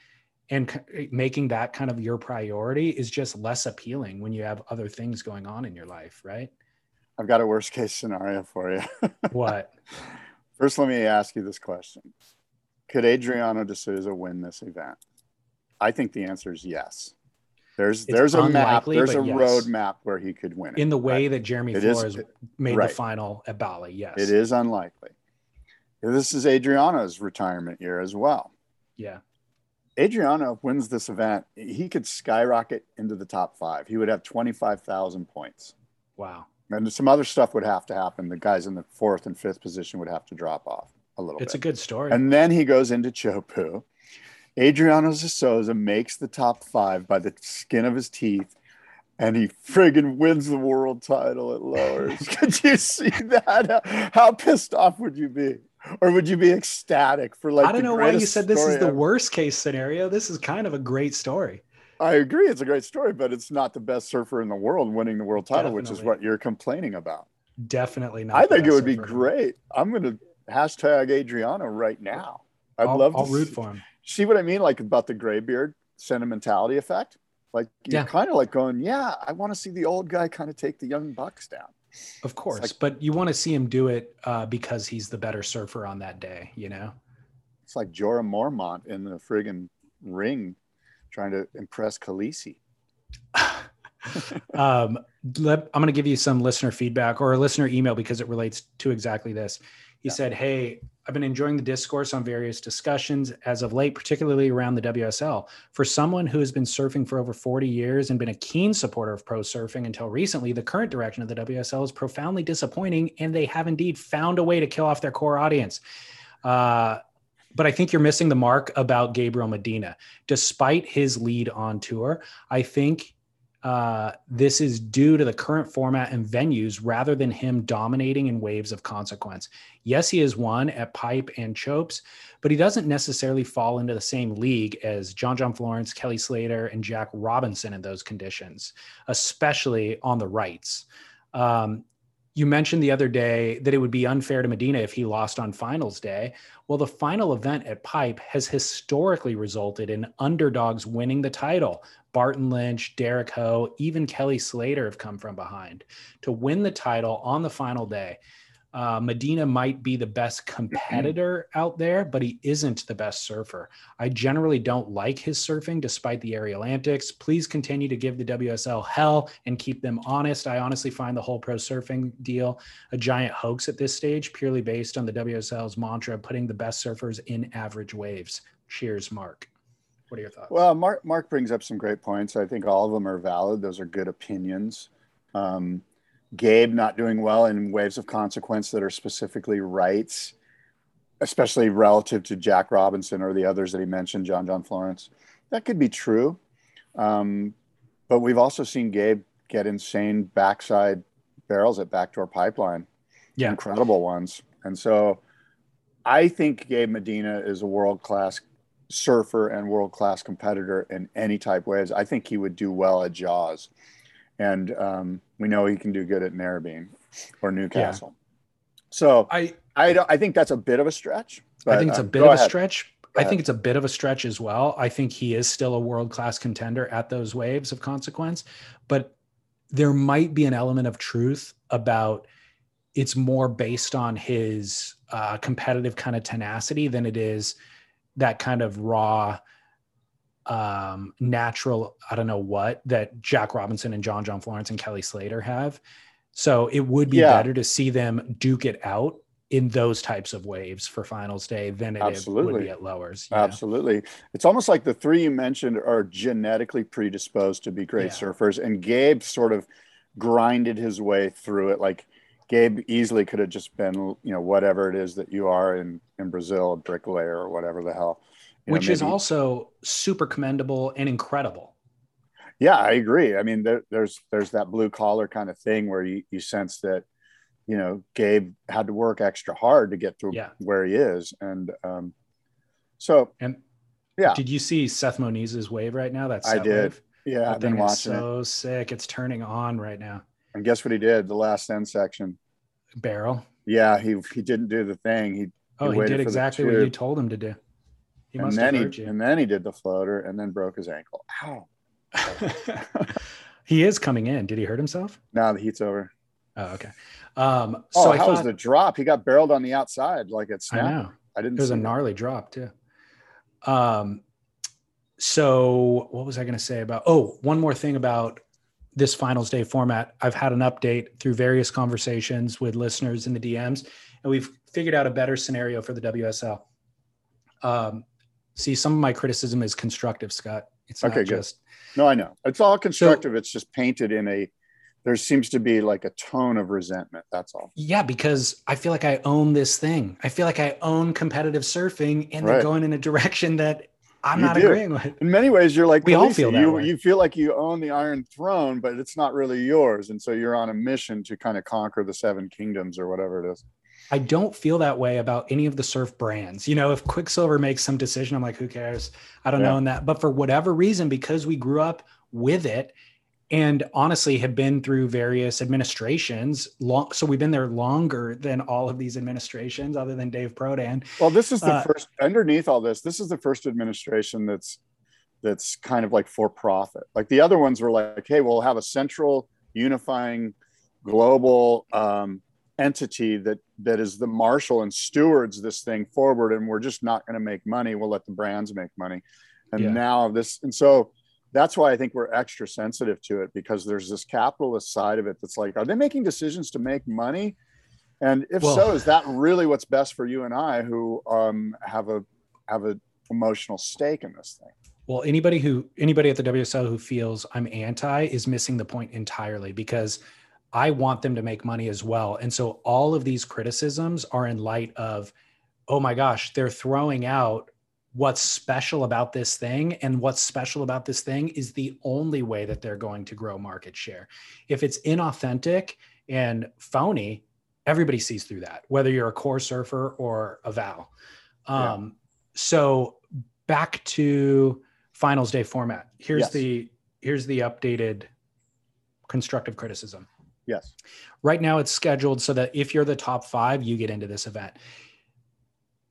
and c- making that kind of your priority is just less appealing when you have other things going on in your life, right? I've got a worst case scenario for you. What? First, let me ask you this question Could Adriano de Souza win this event? I think the answer is yes. There's It's there's a map, there's a yes. road map where he could win it. In the way right? that Jeremy It is- Flores made right. the final at Bali, yes. It is unlikely. This is Adriano's retirement year as well. Yeah. Adriano wins this event, he could skyrocket into the top five. He would have 25,000 points. Wow. And some other stuff would have to happen. The guys in the fourth and fifth position would have to drop off a little It's bit. a good story. And then he goes into Chopu. Adriano Souza makes the top five by the skin of his teeth, and he friggin' wins the world title at lowers. Could you see that? How, pissed off would you be? Or would you be ecstatic for like I don't know why you said this is the ever? worst case scenario. This is kind of a great story. I agree, it's a great story, but it's not the best surfer in the world winning the world title, which is what you're complaining about. Definitely not. I think it would be great. I'm going to hashtag Adriano right now. I'd I'll, love I'll to root see- for him. See what I mean, like about the graybeard sentimentality effect. Like you're Yeah. kind of like going, yeah, I want to see the old guy kind of take the young bucks down. Of course, like- but you want to see him do it uh, because he's the better surfer on that day, you know? It's like Jorah Mormont in the friggin' ring, trying to impress Khaleesi. um, let, I'm going to give you some listener feedback or a listener email because it relates to exactly this. He said, Hey, I've been enjoying the discourse on various discussions as of late, particularly around the WSL. For someone who has been surfing for over 40 years and been a keen supporter of pro surfing until recently, the current direction of the WSL is profoundly disappointing, and they have indeed found a way to kill off their core audience. Uh, but I think you're missing the mark about Gabriel Medina. Despite his lead on tour, I think uh, this is due to the current format and venues rather than him dominating in waves of consequence. Yes, he has won at Pipe and Chopes, but he doesn't necessarily fall into the same league as John John Florence, Kelly Slater, and Jack Robinson in those conditions, especially on the rights. Um, you mentioned the other day that it would be unfair to Medina if he lost on finals day. Well, the final event at Pipe has historically resulted in underdogs winning the title. Barton Lynch, Derek Ho, even Kelly Slater have come from behind to win the title on the final day. Uh, Medina might be the best competitor out there, but he isn't the best surfer. I generally don't like his surfing despite the aerial antics. Please continue to give the WSL hell and keep them honest. I honestly find the whole pro surfing deal a giant hoax at this stage, purely based on the WSL's mantra putting the best surfers in average waves. Cheers, Mark. What are your thoughts? Well, Mark Mark brings up some great points. I think all of them are valid. Those are good opinions. Um, Gabe not doing well in waves of consequence that are specifically rights, especially relative to Jack Robinson or the others that he mentioned, John John Florence. That could be true. Um, but we've also seen Gabe get insane backside barrels at backdoor pipeline. Yeah. Incredible ones. And so I think Gabe Medina is a world class surfer and world class competitor in any type waves. I think he would do well at Jaws. And um, we know he can do good at Narrabeen or Newcastle. So I I don't, I think that's a bit of a stretch. I think it's uh, a bit go of a ahead. stretch. Go I ahead. think it's a bit of a stretch as well. I think he is still a world class contender at those waves of consequence, but there might be an element of truth about it's more based on his uh, competitive kind of tenacity than it is that kind of raw um natural i don't know what that jack robinson and john john florence and kelly slater have so it would be Yeah. better to see them duke it out in those types of waves for finals day than it would Absolutely. be at lowers you know? Absolutely. It's almost like the three you mentioned are genetically predisposed to be great Yeah. surfers. And Gabe sort of grinded his way through it. Like Gabe easily could have just been, you know, whatever it is that you are in, in Brazil, a bricklayer or whatever the hell. You know, which is also super commendable and incredible Yeah, I agree. I mean, there, there's there's that blue collar kind of thing where you, you sense that, you know, Gabe had to work extra hard to get to Yeah. where he is. And um, so, and yeah, did you see seth moniz's wave right now that's I did. yeah, that I've been watching it. so sick it's turning on right now And guess what he did? The last end section. barrel Yeah, he he didn't do the thing. He oh he waited did exactly what you told him to do he and must then have he you and then he did the floater and then broke his ankle. Ow! he is coming in. Did he hurt himself? No, the heat's over. Oh, okay. Um, Oh, so I how was the drop? He got barreled on the outside like it's. I know I didn't. it was a that. gnarly drop too. Um, so what was I going to say about? Oh, one more thing about this finals day format. I've had an update through various conversations with listeners in the DMs, and we've figured out a better scenario for the WSL. Um, see, some of my criticism is constructive, Scott. It's not Okay, good. just No, I know. It's all constructive. it's just painted in a. There seems to be like a tone of resentment. That's all. Yeah, because I feel like I own this thing. I feel like I own competitive surfing, and they're going in a direction that I'm You not do. agreeing with. In many ways, you're like We all feel that you. way. You feel like you own the Iron Throne, but it's not really yours, and so you're on a mission to kind of conquer the Seven Kingdoms or whatever it is. I don't feel that way about any of the surf brands. You know, if Quiksilver makes some decision, I'm like, who cares? I don't Yeah. know in that. But for whatever reason, because we grew up with it and honestly have been through various administrations long so we've been there longer than all of these administrations other than Dave Prodan. Well, this is the Uh, first underneath all this. This is the first administration that's that's kind of like for profit. Like the other ones were like, hey, we'll have a central unifying global um, entity that that is the marshal and stewards this thing forward, and we're just not going to make money. We'll let the brands make money. And Yeah. now this, and so that's why I think we're extra sensitive to it because there's this capitalist side of it that's like, are they making decisions to make money? And if Well- so, is that really what's best for you and I who um, have a have a emotional stake in this thing? Well, anybody who anybody at the WSL who feels I'm anti is missing the point entirely because I want them to make money as well. And so all of these criticisms are in light of, oh my gosh, they're throwing out what's special about this thing. And what's special about this thing is the only way that they're going to grow market share. If it's inauthentic and phony, everybody sees through that, whether you're a core surfer or a Val. Yeah. Um, So back to finals day format. Here's Yes. the here's the updated constructive criticism. Yes. Right now it's scheduled so that if you're the top 5, you get into this event.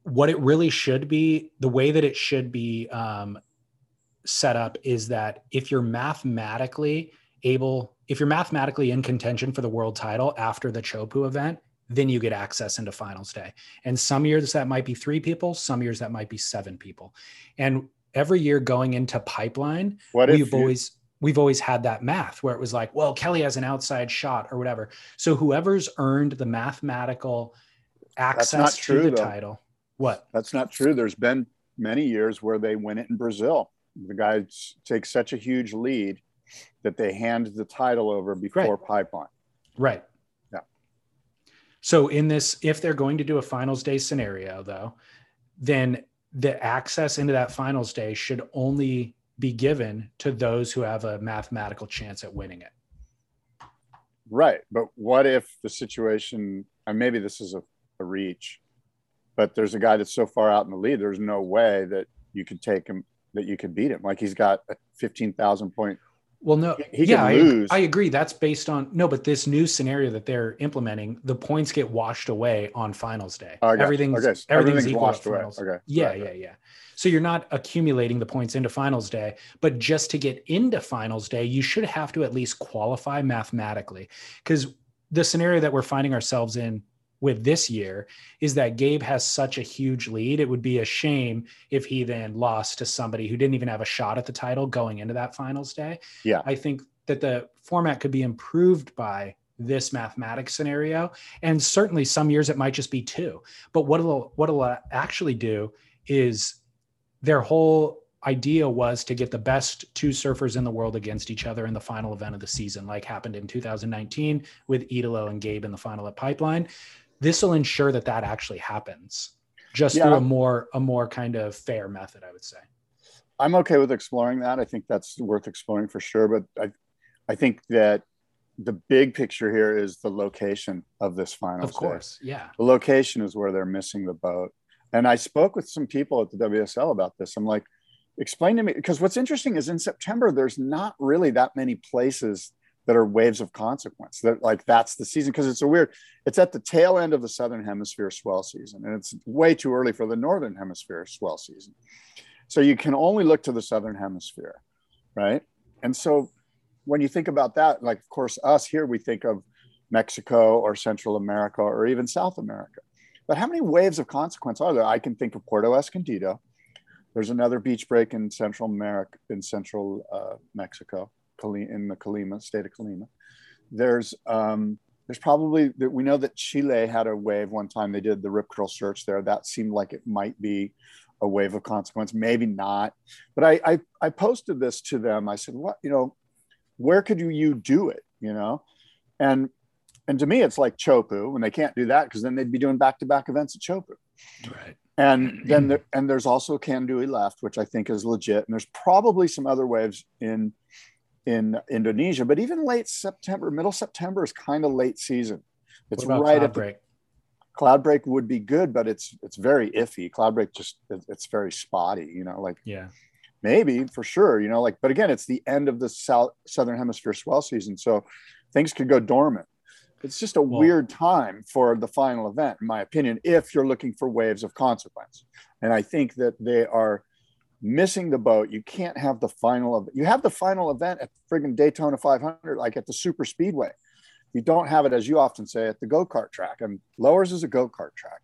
What it really should be, the way that it should be um, set up is that if you're mathematically able, if you're mathematically in contention for the world title after the Chopu event, then you get access into finals day. And some years that might be three people, some years that might be seven people. And every year going into pipeline, What we've you- always we've always had that math where it was like, well, Kelly has an outside shot or whatever. So whoever's earned the mathematical access not to the though. title. What? That's not true. There's been many years where they win it in Brazil. The guys take such a huge lead that they hand the title over before pipeline. Right. Yeah. So in this, if they're going to do a finals day scenario, though, then the access into that finals day should only be given to those who have a mathematical chance at winning it. Right. But what if the situation, and maybe this is a, a reach, but there's a guy that's so far out in the lead, there's no way that you could take him, that you could beat him. Like he's got a 15,000 point. Well, no, He- yeah, can I, lose. I agree. That's based on no, but this new scenario that they're implementing, the points get washed away on finals day. Oh, got you. everything's Okay, everything's, everything's equal washed away. Okay, Yeah, right, yeah, yeah. So you're not accumulating the points into finals day, but just to get into finals day, you should have to at least qualify mathematically. Because the scenario that we're finding ourselves in with this year is that Gabe has such a huge lead. It would be a shame if he then lost to somebody who didn't even have a shot at the title going into that finals day. Yeah. I think that the format could be improved by this mathematics scenario. And certainly some years it might just be two. But what it'll what it'll actually do is their whole idea was to get the best two surfers in the world against each other in the final event of the season, like happened in 2019 with Italo and Gabe in the final at Pipeline. This will ensure that that actually happens, just yeah. through a more a more kind of fair method, I would say. I'm okay with exploring that. I think that's worth exploring for sure. But I, I think that the big picture here is the location of this final. Of course, day. yeah. The location is where they're missing the boat. And I spoke with some people at the WSL about this. I'm like, explain to me because what's interesting is in September there's not really that many places that are waves of consequence that like that's the season because it's a weird. It's at the tail end of the southern hemisphere swell season and it's way too early for the northern hemisphere swell season. So you can only look to the southern hemisphere right? And so when you think about that like of course us here we think of mexico or central america or even south america. But how many waves of consequence are there? I can think of puerto escondido. There's another beach break in Central America, in Central uh, Mexico, in the Colima state of Colima. There's um, there's probably we know that Chile had a wave one time. They did the rip curl search there. That seemed like it might be a wave of consequence, maybe not. But I I, I posted this to them. I said, what you know, where could you, you do it? You know, and and to me, it's like Chopu, and they can't do that because then they'd be doing back to back events at Chopu. Right and then there, and there's also Kandui left, which I think is legit. And there's probably some other waves in in Indonesia, but even late September, middle September is kind of late season. It's right at break. The, Cloudbreak would be good, but it's it's very iffy. Cloudbreak just it's very spotty. You know, like yeah, maybe for sure. You know, like but again, it's the end of the south southern hemisphere swell season, so things could go dormant it's just a well, weird time for the final event, in my opinion, if you're looking for waves of consequence. And I think that they are missing the boat. You can't have the final of you have the final event at friggin' Daytona 500, like at the super speedway. You don't have it, as you often say, at the go-kart track. And Lowers is a go-kart track.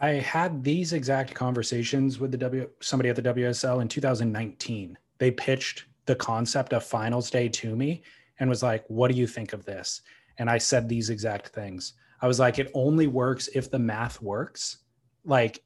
I had these exact conversations with the W somebody at the WSL in 2019. They pitched the concept of finals day to me and was like, What do you think of this? and I said these exact things. I was like, it only works if the math works. Like,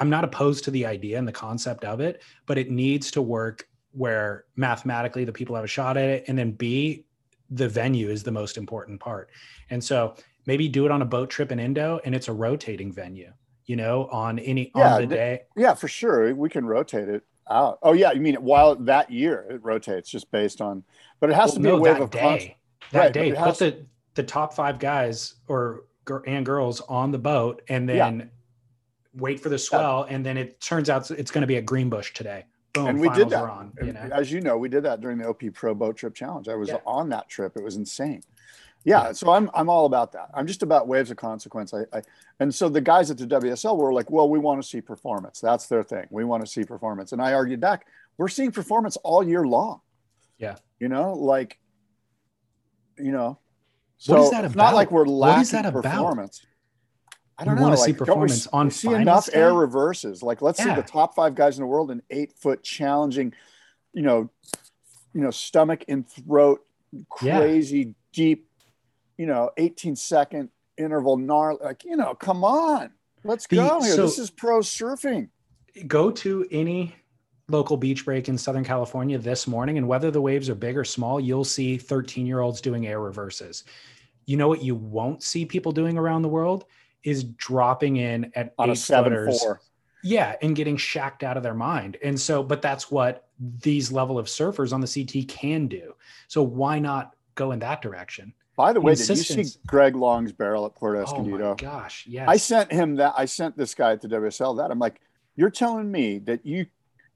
I'm not opposed to the idea and the concept of it, but it needs to work where mathematically the people have a shot at it. And then B, the venue is the most important part. And so maybe do it on a boat trip in Indo and it's a rotating venue, you know, on any yeah, on the day. Yeah, for sure. We can rotate it out. Oh yeah, you mean while that year it rotates just based on, but it has well, to be no, a wave of day. that right, day, put the the top five guys or and girls on the boat and then yeah. Wait for the swell yeah. and then it turns out it's going to be a Greenbush today Boom, and we did that on, you know? as you know we did that during the op pro boat trip challenge i was yeah. on that trip it was insane yeah, so I'm I'm all about that. I'm just about waves of consequence. I, I, and so the guys at the WSL were like, well, we want to see performance. That's their thing. We want to see performance. And I argued back, we're seeing performance all year long. Yeah. You know, like, you know, so what is that about? not like we're lacking what is that about? performance. I don't you know. Want to like, see performance we, on we see enough air reverses. Like let's yeah. see the top five guys in the world in eight foot challenging, you know, you know, stomach and throat, crazy yeah. deep, you know, 18 second interval gnarly. Like, you know, come on. Let's the, go here. So this is pro surfing. Go to any local beach break in Southern California this morning, and whether the waves are big or small, you'll see 13 year olds doing air reverses. You know what you won't see people doing around the world is dropping in at on eight a seven footers. four. Yeah, and getting shacked out of their mind. And so, but that's what these level of surfers on the CT can do. So why not go in that direction? By the way, did you see Greg Long's barrel at Puerto Escondido? Oh my gosh, yes. I sent him that. I sent this guy at the WSL that. I'm like, you're telling me that you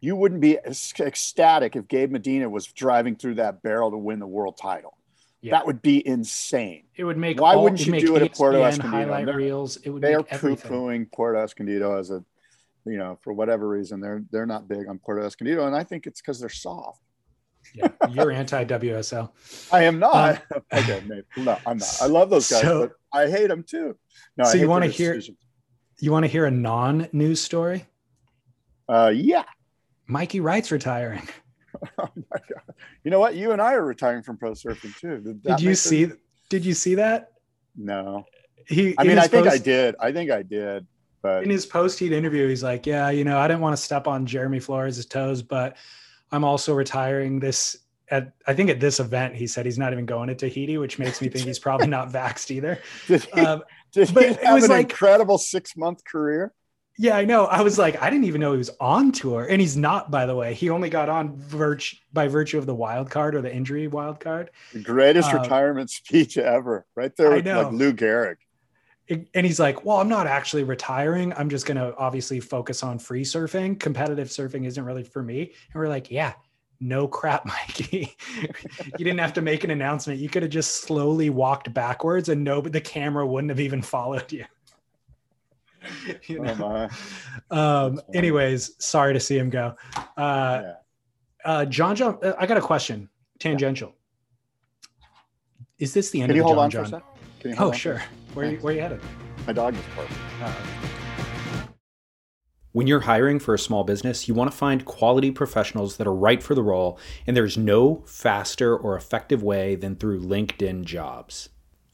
you wouldn't be ecstatic if Gabe Medina was driving through that barrel to win the world title. Yeah. That would be insane. It would make. Why all, wouldn't you do it at Puerto Escondido? They're, reels. It would. They are poo pooing Puerto Escondido as a, you know, for whatever reason they're they're not big on Puerto Escondido, and I think it's because they're soft. yeah, you're anti WSL. I am not. Um, okay, maybe. no, I'm not. I love those guys, so, but I hate them too. No, so you want to to hear? You want to hear a non-news story? Uh, yeah. Mikey Wright's retiring. oh my god! You know what? You and I are retiring from pro surfing too. Did, did you see? Sense? Did you see that? No. He. I mean, I think post, I did. I think I did. But in his post-heat interview, he's like, "Yeah, you know, I didn't want to step on Jeremy Flores' toes, but I'm also retiring this at I think at this event he said he's not even going to Tahiti, which makes me think he's probably not vaxxed either. Did he, um, did he have it was an like, incredible six month career? Yeah, I know. I was like, I didn't even know he was on tour, and he's not. By the way, he only got on virtue by virtue of the wild card or the injury wild card. The greatest um, retirement speech ever, right there, with, like Lou Gehrig and he's like, "Well, I'm not actually retiring. I'm just going to obviously focus on free surfing. Competitive surfing isn't really for me." And we're like, "Yeah, no crap, Mikey. you didn't have to make an announcement. You could have just slowly walked backwards, and no, the camera wouldn't have even followed you." you oh, know? Oh um, anyways, sorry to see him go. Uh, yeah. uh, John, John, uh, I got a question. Tangential. Yeah. Is this the end Can of the John John? oh, sure. Where you, where you headed? My dog is perfect. When you're hiring for a small business, you want to find quality professionals that are right for the role, and there's no faster or effective way than through LinkedIn jobs.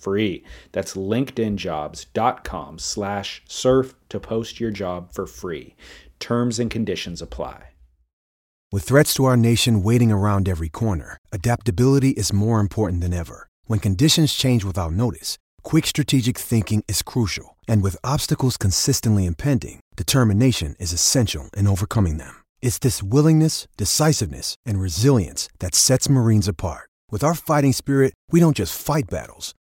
free. That's linkedinjobs.com slash surf to post your job for free. Terms and conditions apply. With threats to our nation waiting around every corner, adaptability is more important than ever. When conditions change without notice, quick strategic thinking is crucial. And with obstacles consistently impending, determination is essential in overcoming them. It's this willingness, decisiveness, and resilience that sets Marines apart. With our fighting spirit, we don't just fight battles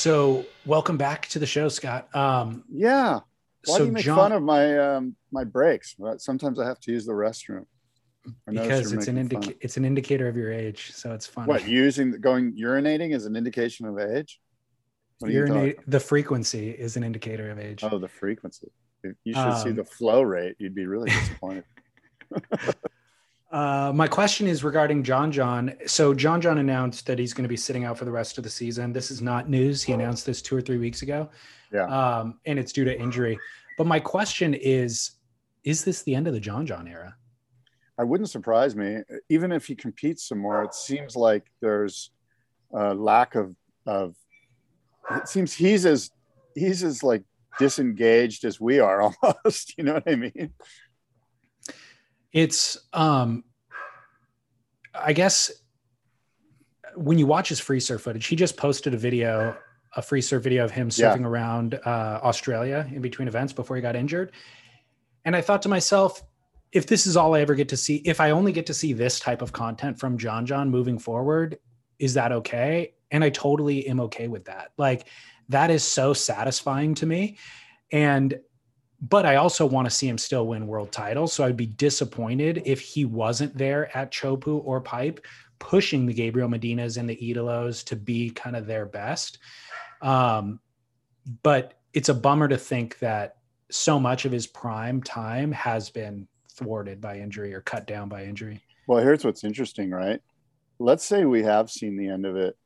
So, welcome back to the show, Scott. Um, yeah. Why so do you make John, fun of my um, my breaks? Sometimes I have to use the restroom. Because it's an indica- it's an indicator of your age, so it's fun. What using going urinating is an indication of age? Urinate the frequency is an indicator of age. Oh, the frequency. You should um, see the flow rate. You'd be really disappointed. Uh, my question is regarding John John. So John John announced that he's going to be sitting out for the rest of the season. This is not news. He announced this two or three weeks ago. Yeah. Um, and it's due to injury. But my question is, is this the end of the John John era? I wouldn't surprise me. Even if he competes some more, it seems like there's a lack of of. It seems he's as he's as like disengaged as we are almost. You know what I mean? It's um I guess when you watch his free surf footage, he just posted a video, a free surf video of him surfing yeah. around uh, Australia in between events before he got injured. And I thought to myself, if this is all I ever get to see, if I only get to see this type of content from John John moving forward, is that okay? And I totally am okay with that. Like that is so satisfying to me. And but I also want to see him still win world titles. So I'd be disappointed if he wasn't there at Chopu or Pipe, pushing the Gabriel Medinas and the Italos to be kind of their best. Um, but it's a bummer to think that so much of his prime time has been thwarted by injury or cut down by injury. Well, here's what's interesting, right? Let's say we have seen the end of it.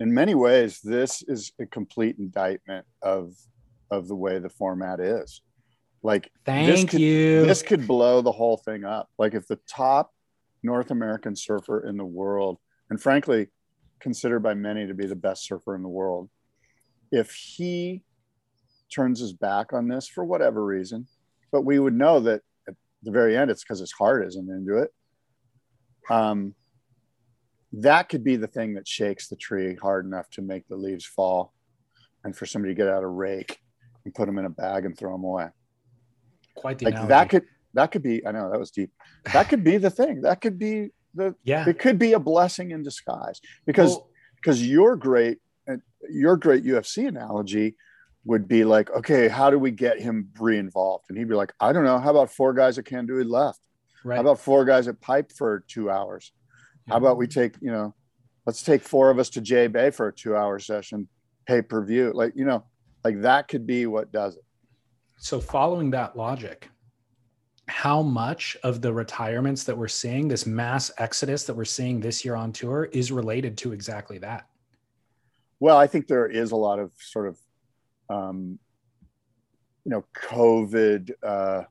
In many ways, this is a complete indictment of of the way the format is. Like, thank this could, you. This could blow the whole thing up. Like, if the top North American surfer in the world, and frankly, considered by many to be the best surfer in the world, if he turns his back on this for whatever reason, but we would know that at the very end, it's because his heart isn't into it. Um, that could be the thing that shakes the tree hard enough to make the leaves fall and for somebody to get out a rake and put them in a bag and throw them away. Quite the like analogy. that could that could be I know that was deep. That could be the thing. That could be the yeah. It could be a blessing in disguise because Well- because your great uh, your great UFC analogy would be like, okay, how do we get him re-involved? And he'd be like, I don't know. How about four guys at Kandui left? Right. How about four guys at Pipe for two hours? How about we take, you know, let's take four of us to J Bay for a two hour session, pay per view. Like, you know, like that could be what does it. So, following that logic, how much of the retirements that we're seeing, this mass exodus that we're seeing this year on tour, is related to exactly that? Well, I think there is a lot of sort of, um, you know, COVID uh,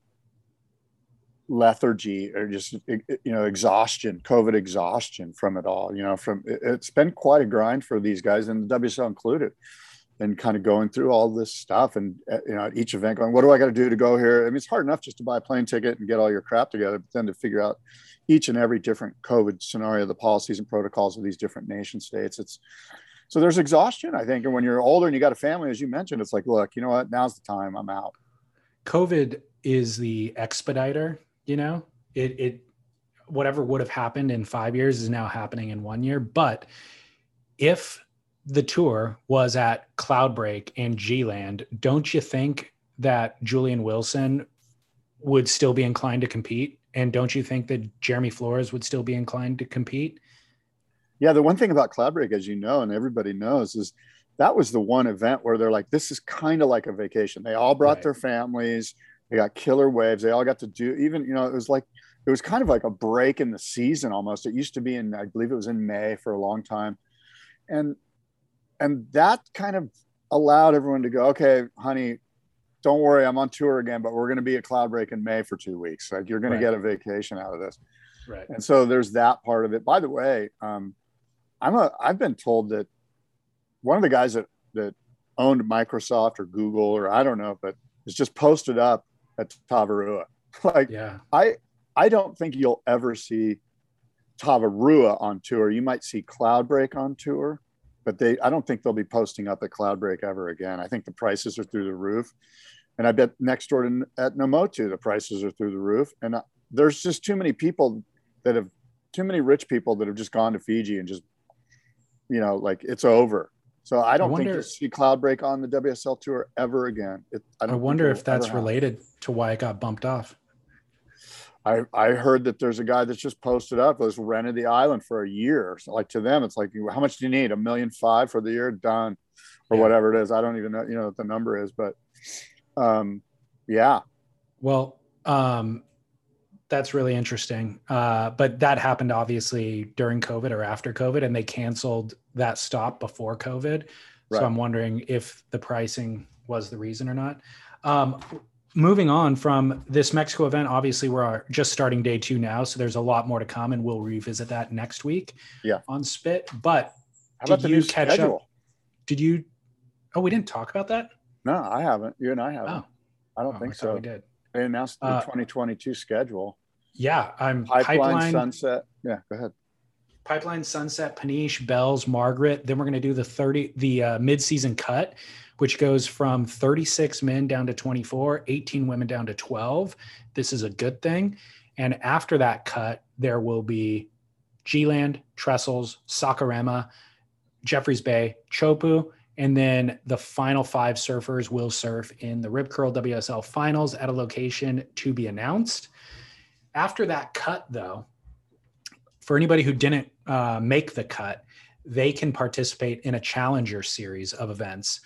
lethargy or just you know exhaustion, COVID exhaustion from it all. You know, from it, it's been quite a grind for these guys, and the WSL included, and kind of going through all this stuff, and uh, you know, at each event going, what do I got to do to go here? I mean, it's hard enough just to buy a plane ticket and get all your crap together, but then to figure out each and every different COVID scenario, the policies and protocols of these different nation states, it's so there's exhaustion, I think. And when you're older and you got a family, as you mentioned, it's like, look, you know what? Now's the time. I'm out. COVID is the expediter, you know, it, it, whatever would have happened in five years is now happening in one year. But if the tour was at Cloudbreak and G Land, don't you think that Julian Wilson would still be inclined to compete? And don't you think that Jeremy Flores would still be inclined to compete? Yeah, the one thing about Cloudbreak, as you know, and everybody knows, is that was the one event where they're like, this is kind of like a vacation. They all brought Right. their families. They got killer waves. They all got to do even, you know, it was like it was kind of like a break in the season almost. It used to be in, I believe it was in May for a long time. And and that kind of allowed everyone to go, okay, honey, don't worry, I'm on tour again, but we're going to be at Cloudbreak in May for two weeks. Like you're going Right. to get a vacation out of this. Right. And so there's that part of it. By the way, um, I'm a I've been told that one of the guys that that owned Microsoft or Google or I don't know, but is just posted up at Tavarua. like Yeah. I I don't think you'll ever see Tavarua on tour. You might see Cloudbreak on tour, but they I don't think they'll be posting up at Cloudbreak ever again. I think the prices are through the roof. And I bet next door to at Namotu, the prices are through the roof. And uh, there's just too many people that have too many rich people that have just gone to Fiji and just, you know, like it's over. So I don't think wonder- you'll see Cloudbreak on the WSL tour ever again. It, I, I, think wonder if that's related to why it got bumped off. I, I heard that there's a guy that's just posted up was rented the island for a year. So like to them, it's like, how much do you need? A million five for the year? Done. Or Yeah. whatever it is. I don't even know, you know, what the number is, but um, yeah. Well, um, that's really interesting. Uh, but that happened obviously during COVID or after COVID, and they canceled that stop before COVID. Right. So I'm wondering if the pricing was the reason or not. Um, moving on from this Mexico event, obviously we're just starting day two now, so there's a lot more to come, and we'll revisit that next week. Yeah. on Spit. But How about did the you new catch schedule? up? Did you? Oh, we didn't talk about that. No, I haven't. You and I haven't. Oh, I don't Oh, think I so. We did. They announced the Uh, 2022 schedule. Yeah, I'm Pipeline, pipeline Sunset. Yeah, go ahead. Pipeline, Sunset, Peniche, Bells, Margaret. Then we're going to do the 30, the uh, mid-season cut, which goes from 36 men down to 24, 18 women down to 12. This is a good thing. And after that cut, there will be G-Land, Trestles, Saquarema, Jeffreys Bay, Chopu, and then the final five surfers will surf in the Rip Curl WSL finals at a location to be announced. After that cut, though, for anybody who didn't uh, make the cut, they can participate in a challenger series of events.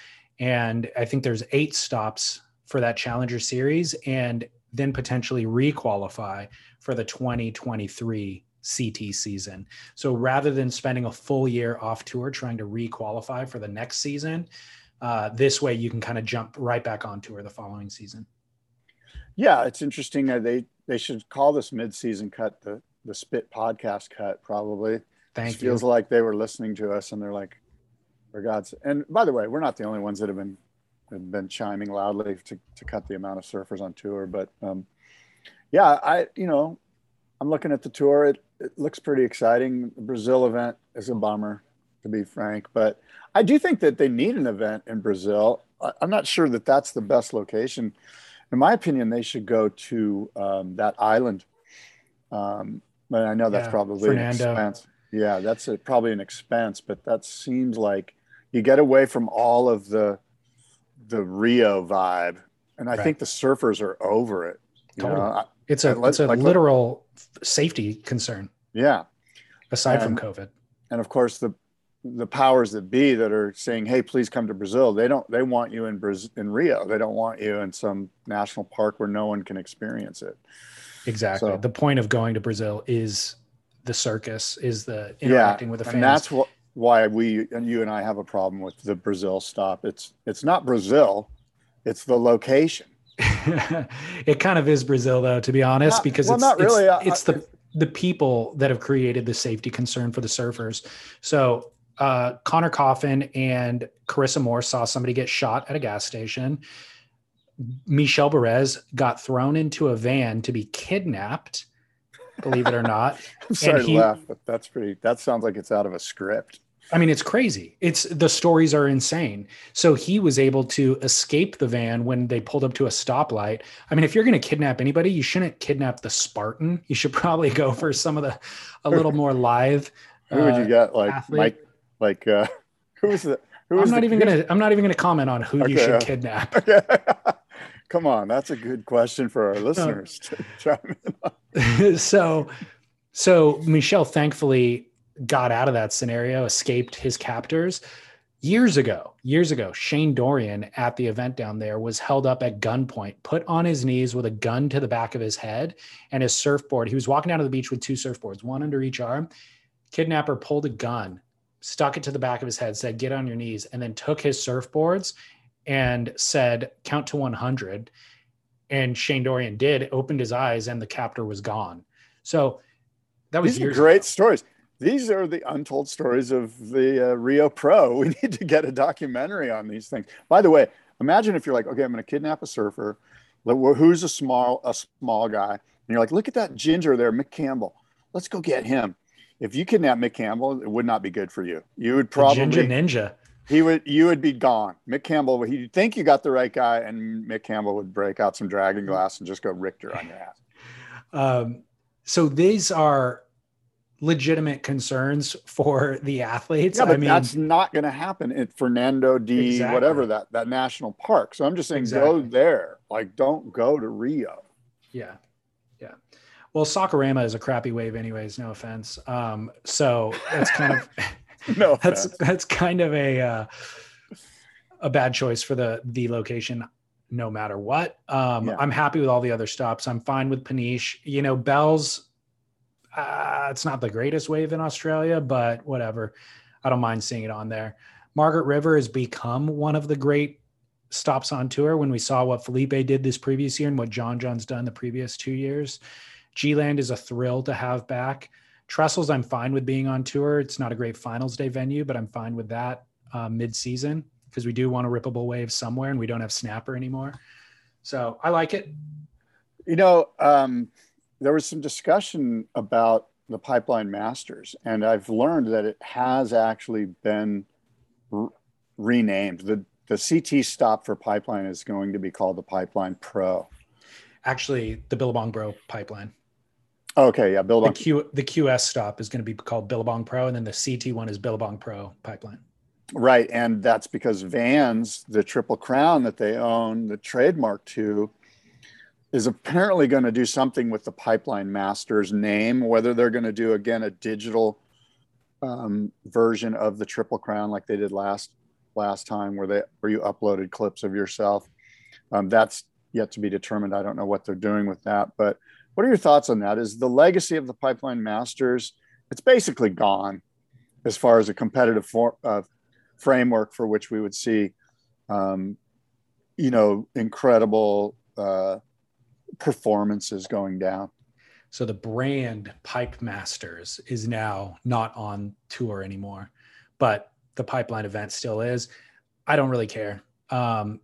And I think there's eight stops for that challenger series and then potentially requalify for the 2023 CT season. So rather than spending a full year off tour trying to requalify for the next season, uh, this way you can kind of jump right back on tour the following season. Yeah, it's interesting. They they should call this mid-season cut the the Spit podcast cut probably. Thank it you. Feels like they were listening to us and they're like, for God's. And by the way, we're not the only ones that have been have been chiming loudly to to cut the amount of surfers on tour, but um, yeah, I you know I'm looking at the tour. It, it looks pretty exciting. The Brazil event is a bummer, to be frank, but I do think that they need an event in Brazil. I, I'm not sure that that's the best location. In my opinion, they should go to um, that island. Um, but I know that's Yeah, probably Fernando. an expense. Yeah, that's a, probably an expense, but that seems like you get away from all of the the Rio vibe, and I Right. think the surfers are over it. You Totally. know, It's a it's a like, literal safety concern yeah. aside from COVID. and of course the the powers that be that are saying hey please come to brazil they don't they want you in Brazil, in rio they don't want you in some national park where no one can experience it Exactly. So- the point of going to Brazil is the circus, is the interacting with the fans. and that's what why we and you and i have a problem with the brazil stop it's it's not brazil it's the location it kind of is Brazil, though, to be honest, Not- because well, it's, not it's- really. I- it's, the the people that have created the safety concern for the surfers. So uh, Conner Coffin and Carissa Moore saw somebody get shot at a gas station. Michel Bourez got thrown into a van to be kidnapped. Believe it or not, i'm sorry he- to laugh but that's pretty that sounds like it's out of a script I mean, it's crazy. It's the stories are insane. So he was able to escape the van when they pulled up to a stoplight. I mean, if you're going to kidnap anybody, you shouldn't kidnap the Spartan. You should probably go for some of the a little more live. who would you uh, get like athlete. mike like uh who was the who was I'm not the, even gonna. I'm not even gonna comment on who you should uh, kidnap. Okay. Come on, that's a good question for our listeners. to chime in on. so, so Michel thankfully got out of that scenario, escaped his captors. Years ago, years ago, Shane Dorian at the event down there was held up at gunpoint, put on his knees with a gun to the back of his head and his surfboard. He was walking down to the beach with two surfboards, one under each arm. Kidnapper pulled a gun, stuck it to the back of his head, said, Get on your knees, and then took his surfboards and said, Count to 100. And Shane Dorian did, opened his eyes, and the captor was gone. So that was These are great ago. stories. These are the untold stories of the uh, Rio Pro. We need to get a documentary on these things. By the way, imagine if you're like, okay, I'm going to kidnap a surfer. Who's a small a small guy? And you're like, look at that ginger there, Mick Campbell. Let's go get him. If you kidnap Mick Campbell, it would not be good for you. You would The Ginger probably Ninja. he would you would be gone. Mick Campbell, he'd think you got the right guy, and Mick Campbell would break out some dragon glass and just go Richter on your ass. Um, so these are legitimate concerns for the athletes. Yeah, but I mean, that's not going to happen at Fernando D. Exactly. whatever that that national park. So I'm just saying, Exactly. go there. Like, don't go to Rio. yeah, yeah. Well, Saquarema is a crappy wave, anyways. No offense. Um, so that's kind of No, that's offense. that's kind of a uh, a bad choice for the the location no matter what um Yeah. i'm happy with all the other stops i'm fine with peniche you know bell's uh, it's not the greatest wave in australia but whatever i don't mind seeing it on there margaret river has become one of the great stops on tour when we saw what filipe did this previous year and what john john's done the previous two years g-land is a thrill to have back Trestles, I'm fine with being on tour. It's not a great finals day venue, but I'm fine with that uh, mid-season because we do want a rippable wave somewhere, and we don't have snapper anymore. So I like it. You know, um, there was some discussion about the Pipeline Masters, and I've learned that it has actually been re- renamed. The the CT stop for Pipeline is going to be called the Pipeline Pro. Actually, the Billabong Pro pipeline. Okay, yeah, Billabong. The Q the QS stop is going to be called Billabong Pro, and then the CT one is Billabong Pro pipeline. Right, and that's because Vans, the Triple Crown that they own, the trademark to, is apparently going to do something with the Pipeline Masters name. Whether they're going to do again a digital um, version of the Triple Crown like they did last last time, where they where you uploaded clips of yourself, um, that's yet to be determined. I don't know what they're doing with that, but what are your thoughts on that? Is the legacy of the Pipeline Masters? It's basically gone as far as a competitive for, uh, framework for which we would see, um, you know, incredible uh, performances going down. So the brand Pipe Masters is now not on tour anymore, but the pipeline event still is. I don't really care. Um,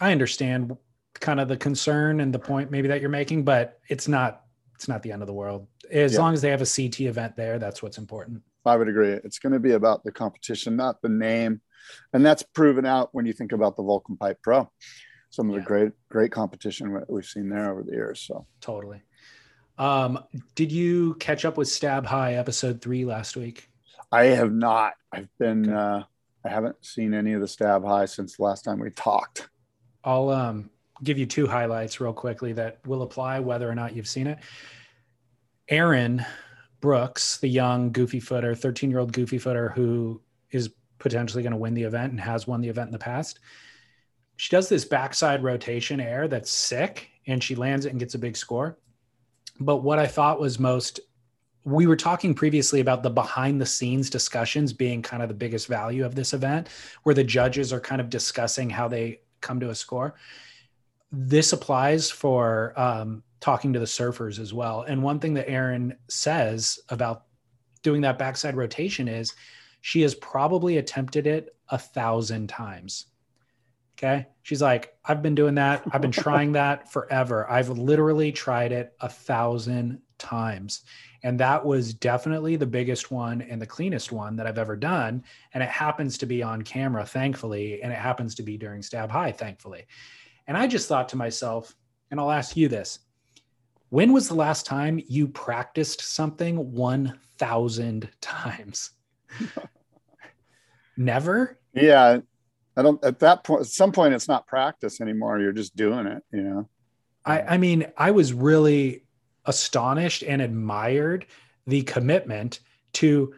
I understand kind of the concern and the point maybe that you're making, but it's not it's not the end of the world. As yeah. long as they have a CT event there, that's what's important. I would agree. It's going to be about the competition, not the name. And that's proven out when you think about the Volcom Pipe Pro. Some of yeah. the great, great competition we've seen there over the years. So totally. Um, did you catch up with Stab High episode three last week? I have not. I've been okay. uh I haven't seen any of the Stab High since the last time we talked. I'll um give you two highlights real quickly that will apply whether or not you've seen it. Erin Brooks, the young goofy footer, 13 year old goofy footer who is potentially going to win the event and has won the event in the past. She does this backside rotation air that's sick and she lands it and gets a big score. But what I thought was most, we were talking previously about the behind the scenes discussions being kind of the biggest value of this event, where the judges are kind of discussing how they come to a score. This applies for um, talking to the surfers as well. And one thing that Erin says about doing that backside rotation is she has probably attempted it a thousand times. Okay. She's like, I've been doing that. I've been trying that forever. I've literally tried it a thousand times. And that was definitely the biggest one and the cleanest one that I've ever done. And it happens to be on camera, thankfully. And it happens to be during Stab High, thankfully. And I just thought to myself, and I'll ask you this when was the last time you practiced something 1000 times never yeah i don't at that point at some point it's not practice anymore you're just doing it you know i i mean i was really astonished and admired the commitment to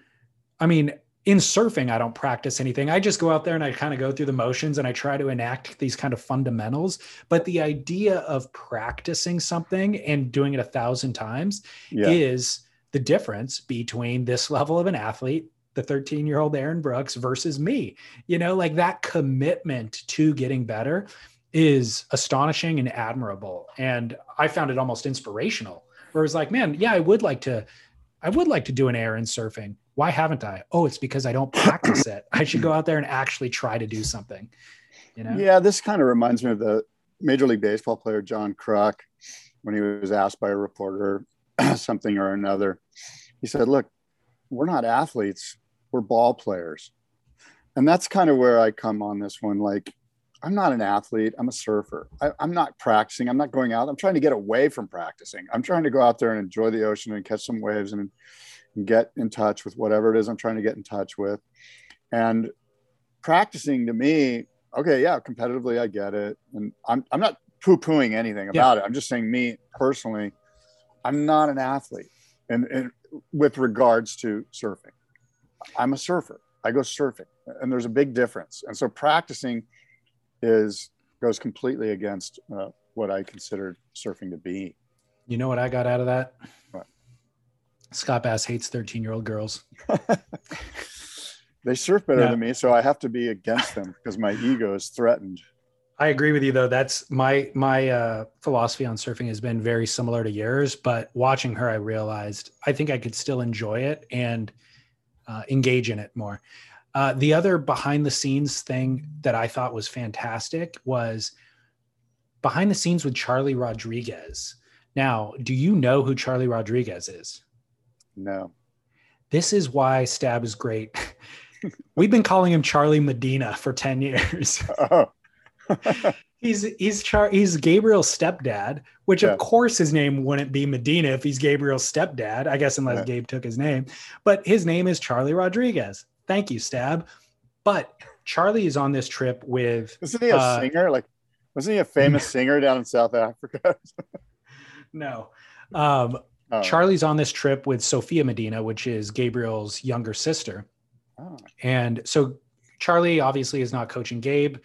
i mean in surfing, I don't practice anything. I just go out there and I kind of go through the motions and I try to enact these kind of fundamentals. But the idea of practicing something and doing it a thousand times yeah. is the difference between this level of an athlete, the 13 year old Erin Brooks, versus me. You know, like that commitment to getting better is astonishing and admirable. And I found it almost inspirational. Where it was like, man, yeah, I would like to, I would like to do an air in surfing why haven't I? Oh, it's because I don't practice it. I should go out there and actually try to do something. You know? Yeah, this kind of reminds me of the Major League Baseball player John Kruk when he was asked by a reporter something or another. He said, "Look, we're not athletes. We're ball players." And that's kind of where I come on this one. Like, I'm not an athlete. I'm a surfer. I, am not practicing. I'm not going out. I'm trying to get away from practicing. I'm trying to go out there and enjoy the ocean and catch some waves and get in touch with whatever it is I'm trying to get in touch with. And practicing to me, okay, yeah, competitively, I get it. And I'm, I'm not poo pooing anything about yeah. it. I'm just saying, me personally, I'm not an athlete. And, and with regards to surfing, I'm a surfer. I go surfing, and there's a big difference. And so practicing is goes completely against uh, what I consider surfing to be. You know what I got out of that? Scott Bass hates 13 year old girls. they surf better yeah. than me, so I have to be against them because my ego is threatened. I agree with you though. That's my my uh, philosophy on surfing has been very similar to yours. But watching her, I realized I think I could still enjoy it and uh, engage in it more. Uh, the other behind the scenes thing that I thought was fantastic was behind the scenes with Charlie Rodrigues. Now, do you know who Charlie Rodrigues is? No. This is why Stab is great. We've been calling him Charlie Medina for 10 years. Oh. He's he's Char he's Gabriel's stepdad, which yeah. of course his name wouldn't be Medina if he's Gabriel's stepdad. I guess unless Gabe took his name, but his name is Charlie Rodrigues. Thank you, Stab. But Charlie is on this trip with. Isn't he a uh, singer? Like, wasn't he a famous singer down in South Africa? no. Um, oh. Charlie's on this trip with Sophia Medina, which is Gabriel's younger sister. Oh. And so Charlie obviously is not coaching Gabe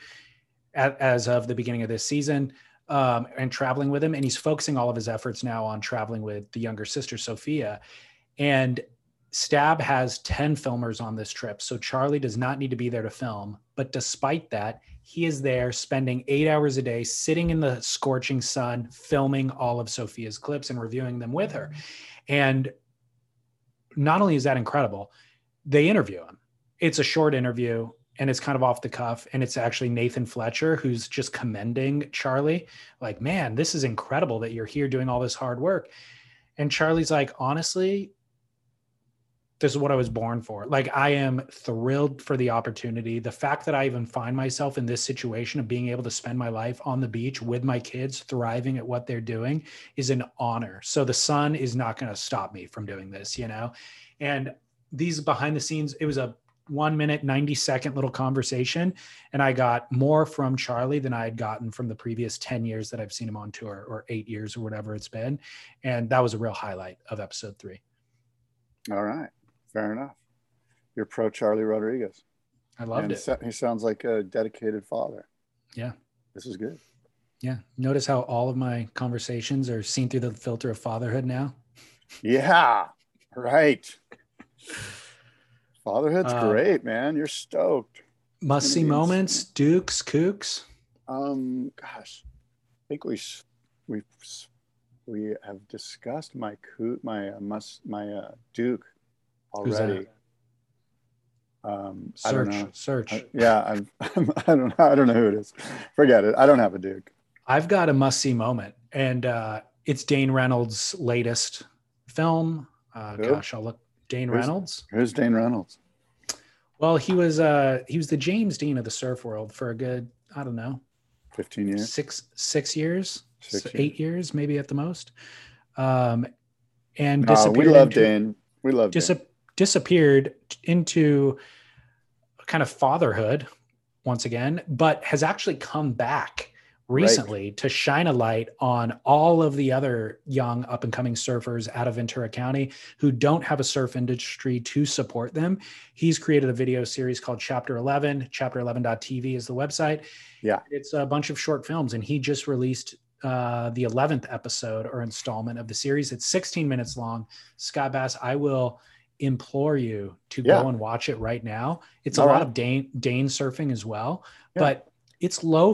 at, as of the beginning of this season um, and traveling with him. And he's focusing all of his efforts now on traveling with the younger sister, Sophia. And Stab has 10 filmers on this trip. So Charlie does not need to be there to film. But despite that, he is there spending eight hours a day sitting in the scorching sun, filming all of Sophia's clips and reviewing them with her. And not only is that incredible, they interview him. It's a short interview and it's kind of off the cuff and it's actually Nathan Fletcher who's just commending Charlie. Like man this is incredible that you're here doing all this hard work. And Charlie's like honestly this is what I was born for. Like I am thrilled for the opportunity. The fact that I even find myself in this situation of being able to spend my life on the beach with my kids thriving at what they're doing is an honor. So the sun is not going to stop me from doing this you know? And these behind the scenes it was a one minute, 90 second little conversation. And I got more from Charlie than I had gotten from the previous 10 years that I've seen him on tour or eight years or whatever it's been. And that was a real highlight of episode three. All right. Fair enough. You're pro Charlie Rodrigues. I loved and it. He sounds like a dedicated father. Yeah. This is good. Yeah. Notice how all of my conversations are seen through the filter of fatherhood now. Yeah. Right. Fatherhood's uh, great, man. You're stoked. Must see moments, Dukes, Kooks. Um, gosh, I think we we we have discussed my coot my uh, must my uh, Duke already. Um, search, I don't know. Search. I, yeah, I'm, I'm, I don't know. I don't know who it is. Forget it. I don't have a Duke. I've got a must see moment, and uh, it's Dane Reynolds' latest film. Uh, gosh, I'll look. Dane who's, Reynolds. Who's Dane Reynolds? Well, he was uh he was the James Dean of the surf world for a good I don't know, fifteen years, six six years, six years. eight years maybe at the most. Um, and disappeared. we love into, Dane. We love dis- disappeared into kind of fatherhood once again, but has actually come back recently right. to shine a light on all of the other young up and coming surfers out of Ventura County who don't have a surf industry to support them. He's created a video series called Chapter 11. Chapter11.tv is the website. Yeah. It's a bunch of short films, and he just released uh, the 11th episode or installment of the series. It's 16 minutes long. Scott Bass, I will implore you to yeah. go and watch it right now. It's all a right. lot of Dane, Dane surfing as well, yeah. but it's lo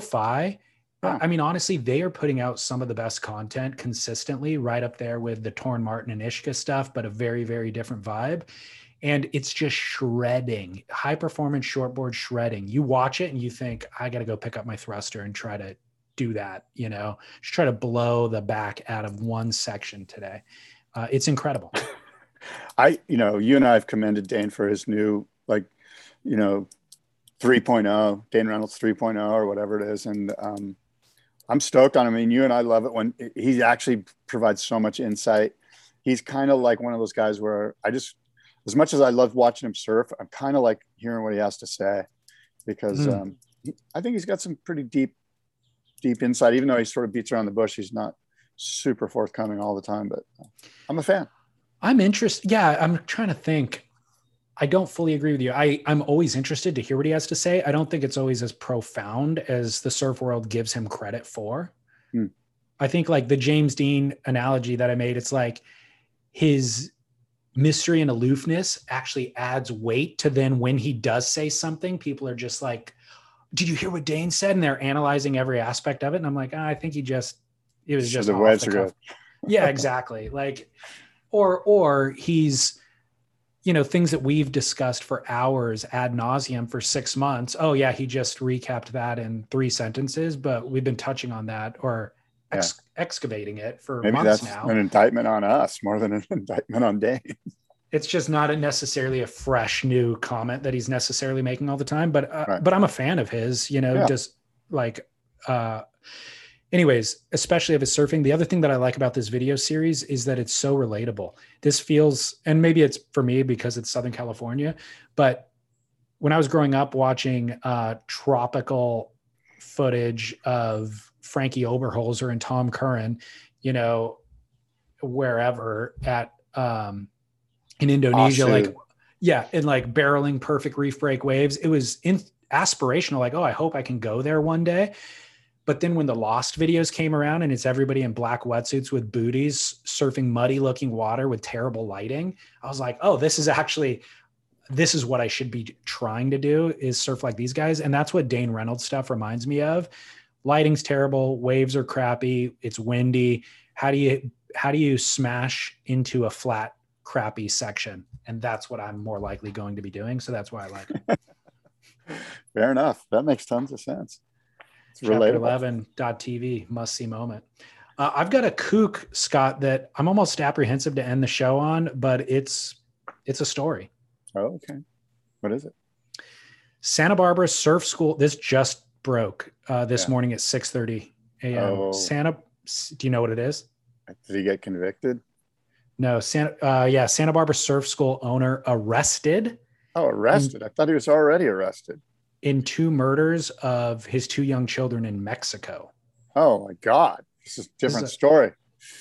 yeah. I mean, honestly, they are putting out some of the best content consistently, right up there with the Torren Martyn and Ishka stuff, but a very, very different vibe. And it's just shredding, high performance shortboard shredding. You watch it and you think, I got to go pick up my thruster and try to do that, you know, just try to blow the back out of one section today. Uh, it's incredible. I, you know, you and I have commended Dane for his new, like, you know, 3.0, Dane Reynolds 3.0 or whatever it is. And, um, I'm stoked on him. I mean, you and I love it when he actually provides so much insight. He's kind of like one of those guys where I just, as much as I love watching him surf, I'm kind of like hearing what he has to say because mm. um, he, I think he's got some pretty deep, deep insight. Even though he sort of beats around the bush, he's not super forthcoming all the time. But I'm a fan. I'm interested. Yeah, I'm trying to think. I don't fully agree with you. I, I'm always interested to hear what he has to say. I don't think it's always as profound as the surf world gives him credit for. Hmm. I think like the James Dean analogy that I made, it's like his mystery and aloofness actually adds weight to then when he does say something, people are just like, Did you hear what Dane said? And they're analyzing every aspect of it. And I'm like, oh, I think he just it was just the words good. yeah, exactly. Like or or he's you know things that we've discussed for hours ad nauseum for six months oh yeah he just recapped that in three sentences but we've been touching on that or ex- yeah. excavating it for maybe months that's now. an indictment on us more than an indictment on dane it's just not a necessarily a fresh new comment that he's necessarily making all the time but uh, right. but i'm a fan of his you know yeah. just like uh anyways, especially if it's surfing, the other thing that I like about this video series is that it's so relatable. This feels, and maybe it's for me because it's Southern California, but when I was growing up watching uh, tropical footage of Frankie Oberholzer and Tom Curren, you know, wherever at um, in Indonesia, like yeah, in like barreling perfect reef break waves. It was in aspirational, like, oh, I hope I can go there one day. But then when the Lost videos came around and it's everybody in black wetsuits with booties surfing muddy looking water with terrible lighting, I was like, oh, this is actually this is what I should be trying to do is surf like these guys. And that's what Dane Reynolds stuff reminds me of. Lighting's terrible, waves are crappy, it's windy. How do you how do you smash into a flat, crappy section? And that's what I'm more likely going to be doing. So that's why I like it. Fair enough. That makes tons of sense. Chapter relatable. 11.tv must see moment. Uh, I've got a kook, Scott, that I'm almost apprehensive to end the show on, but it's it's a story. Oh, okay. What is it? Santa Barbara Surf School. This just broke uh, this Yeah. morning at 6:30 a.m. Oh. Santa. Do you know what it is? Did he get convicted? No, Santa. Uh, yeah, Santa Barbara Surf School owner arrested Oh, arrested. I thought he was already arrested. In two murders of his two young children in Mexico. Oh my God. This is a This is different a- story.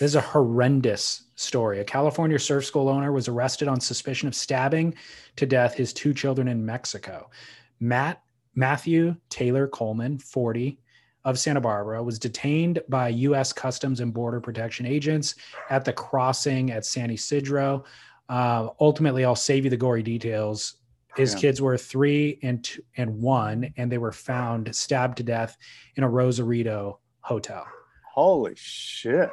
This is a horrendous story. A California surf school owner was arrested on suspicion of stabbing to death his two children in Mexico. Matt Matthew Taylor Coleman, 40, of Santa Barbara, was detained by U.S. Customs and Border Protection agents at the crossing at San Ysidro. Uh, ultimately, I'll save you the gory details. His Yeah. kids were three and two, and one, and they were found stabbed to death in a Rosarito hotel. Holy shit.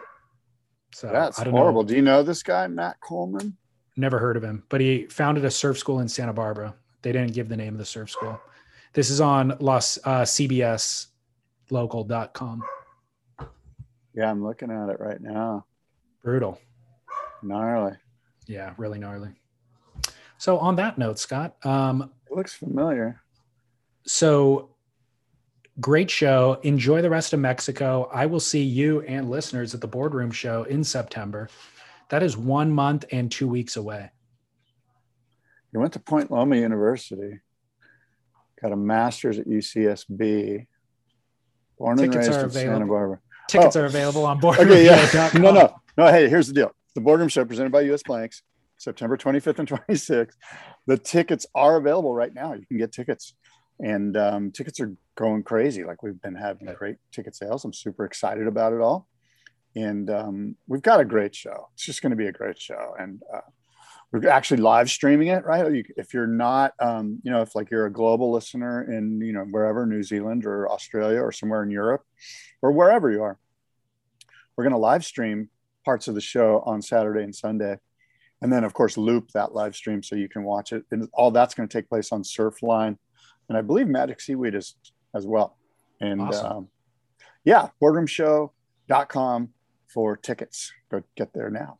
So That's don't know. horrible. Do you know this guy, Matt Coleman? Never heard of him, but he founded a surf school in Santa Barbara. They didn't give the name of the surf school. This is on Los uh, CBS local.com. Yeah, I'm looking at it right now. Brutal. Gnarly. Yeah, really gnarly. So on that note, Scott, um, It looks familiar. so great show. Enjoy the rest of Mexico. I will see you and listeners at the boardroom show in September. That is one month and two weeks away. He went to Point Loma University, got a master's at UCSB, born and Tickets raised are in Santa available. Barbara. Tickets Oh. are available on board. Okay, yeah. No, no, no. Hey, here's the deal. The boardroom show presented by US Blanks, September 25th and 26th. The tickets are available right now. You can get tickets. And um, tickets are going crazy. Like we've been having great ticket sales. I'm super excited about it all. And um, we've got a great show. It's just going to be a great show. And uh, we're actually live streaming it, right? If you're not, um, you know, if like you're a global listener in, you know, wherever, New Zealand or Australia or somewhere in Europe or wherever you are, we're going to live stream parts of the show on Saturday and Sunday. And then, of course, loop that live stream so you can watch it. And all that's going to take place on Surfline. And I believe Magic Seaweed is as well. And Awesome. um, yeah, boardroomshow.com for tickets. Go get there now.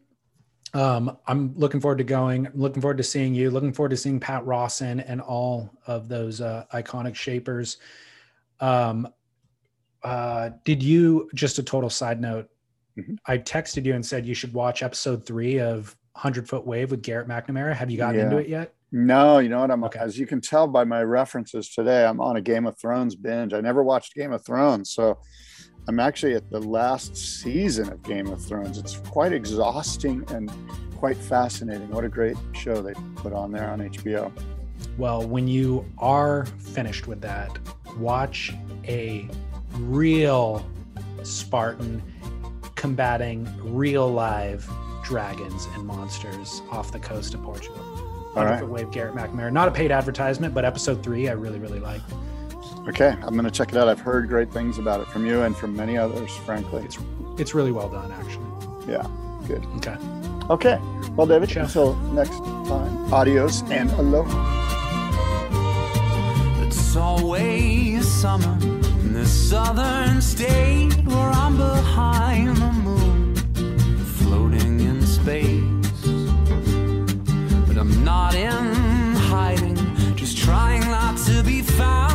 Um, I'm looking forward to going. I'm looking forward to seeing you. Looking forward to seeing Pat Rawson and all of those uh, iconic shapers. Um, uh, did you just a total side note? Mhm. I texted you and said you should watch episode three of Hundred Foot Wave with Garrett McNamara. Have you gotten Yeah. into it yet? No, you know what? I'm Okay. as you can tell by my references today, I'm on a Game of Thrones binge. I never watched Game of Thrones, so I'm actually at the last season of Game of Thrones. It's quite exhausting and quite fascinating. What a great show they put on there on HBO. Well, when you are finished with that, watch a real Spartan combating real live dragons and monsters off the coast of Portugal. All Hundred right. Wave Garrett McNamara. Not a paid advertisement, but episode three I really, really like. Okay, I'm going to check it out. I've heard great things about it from you and from many others, frankly. It's it's really well done, actually. Yeah, good. Okay. Okay, well, David, Ciao. until next time, adios and aloha. It's always summer in this southern state where I'm behind not in hiding, just trying not to be found.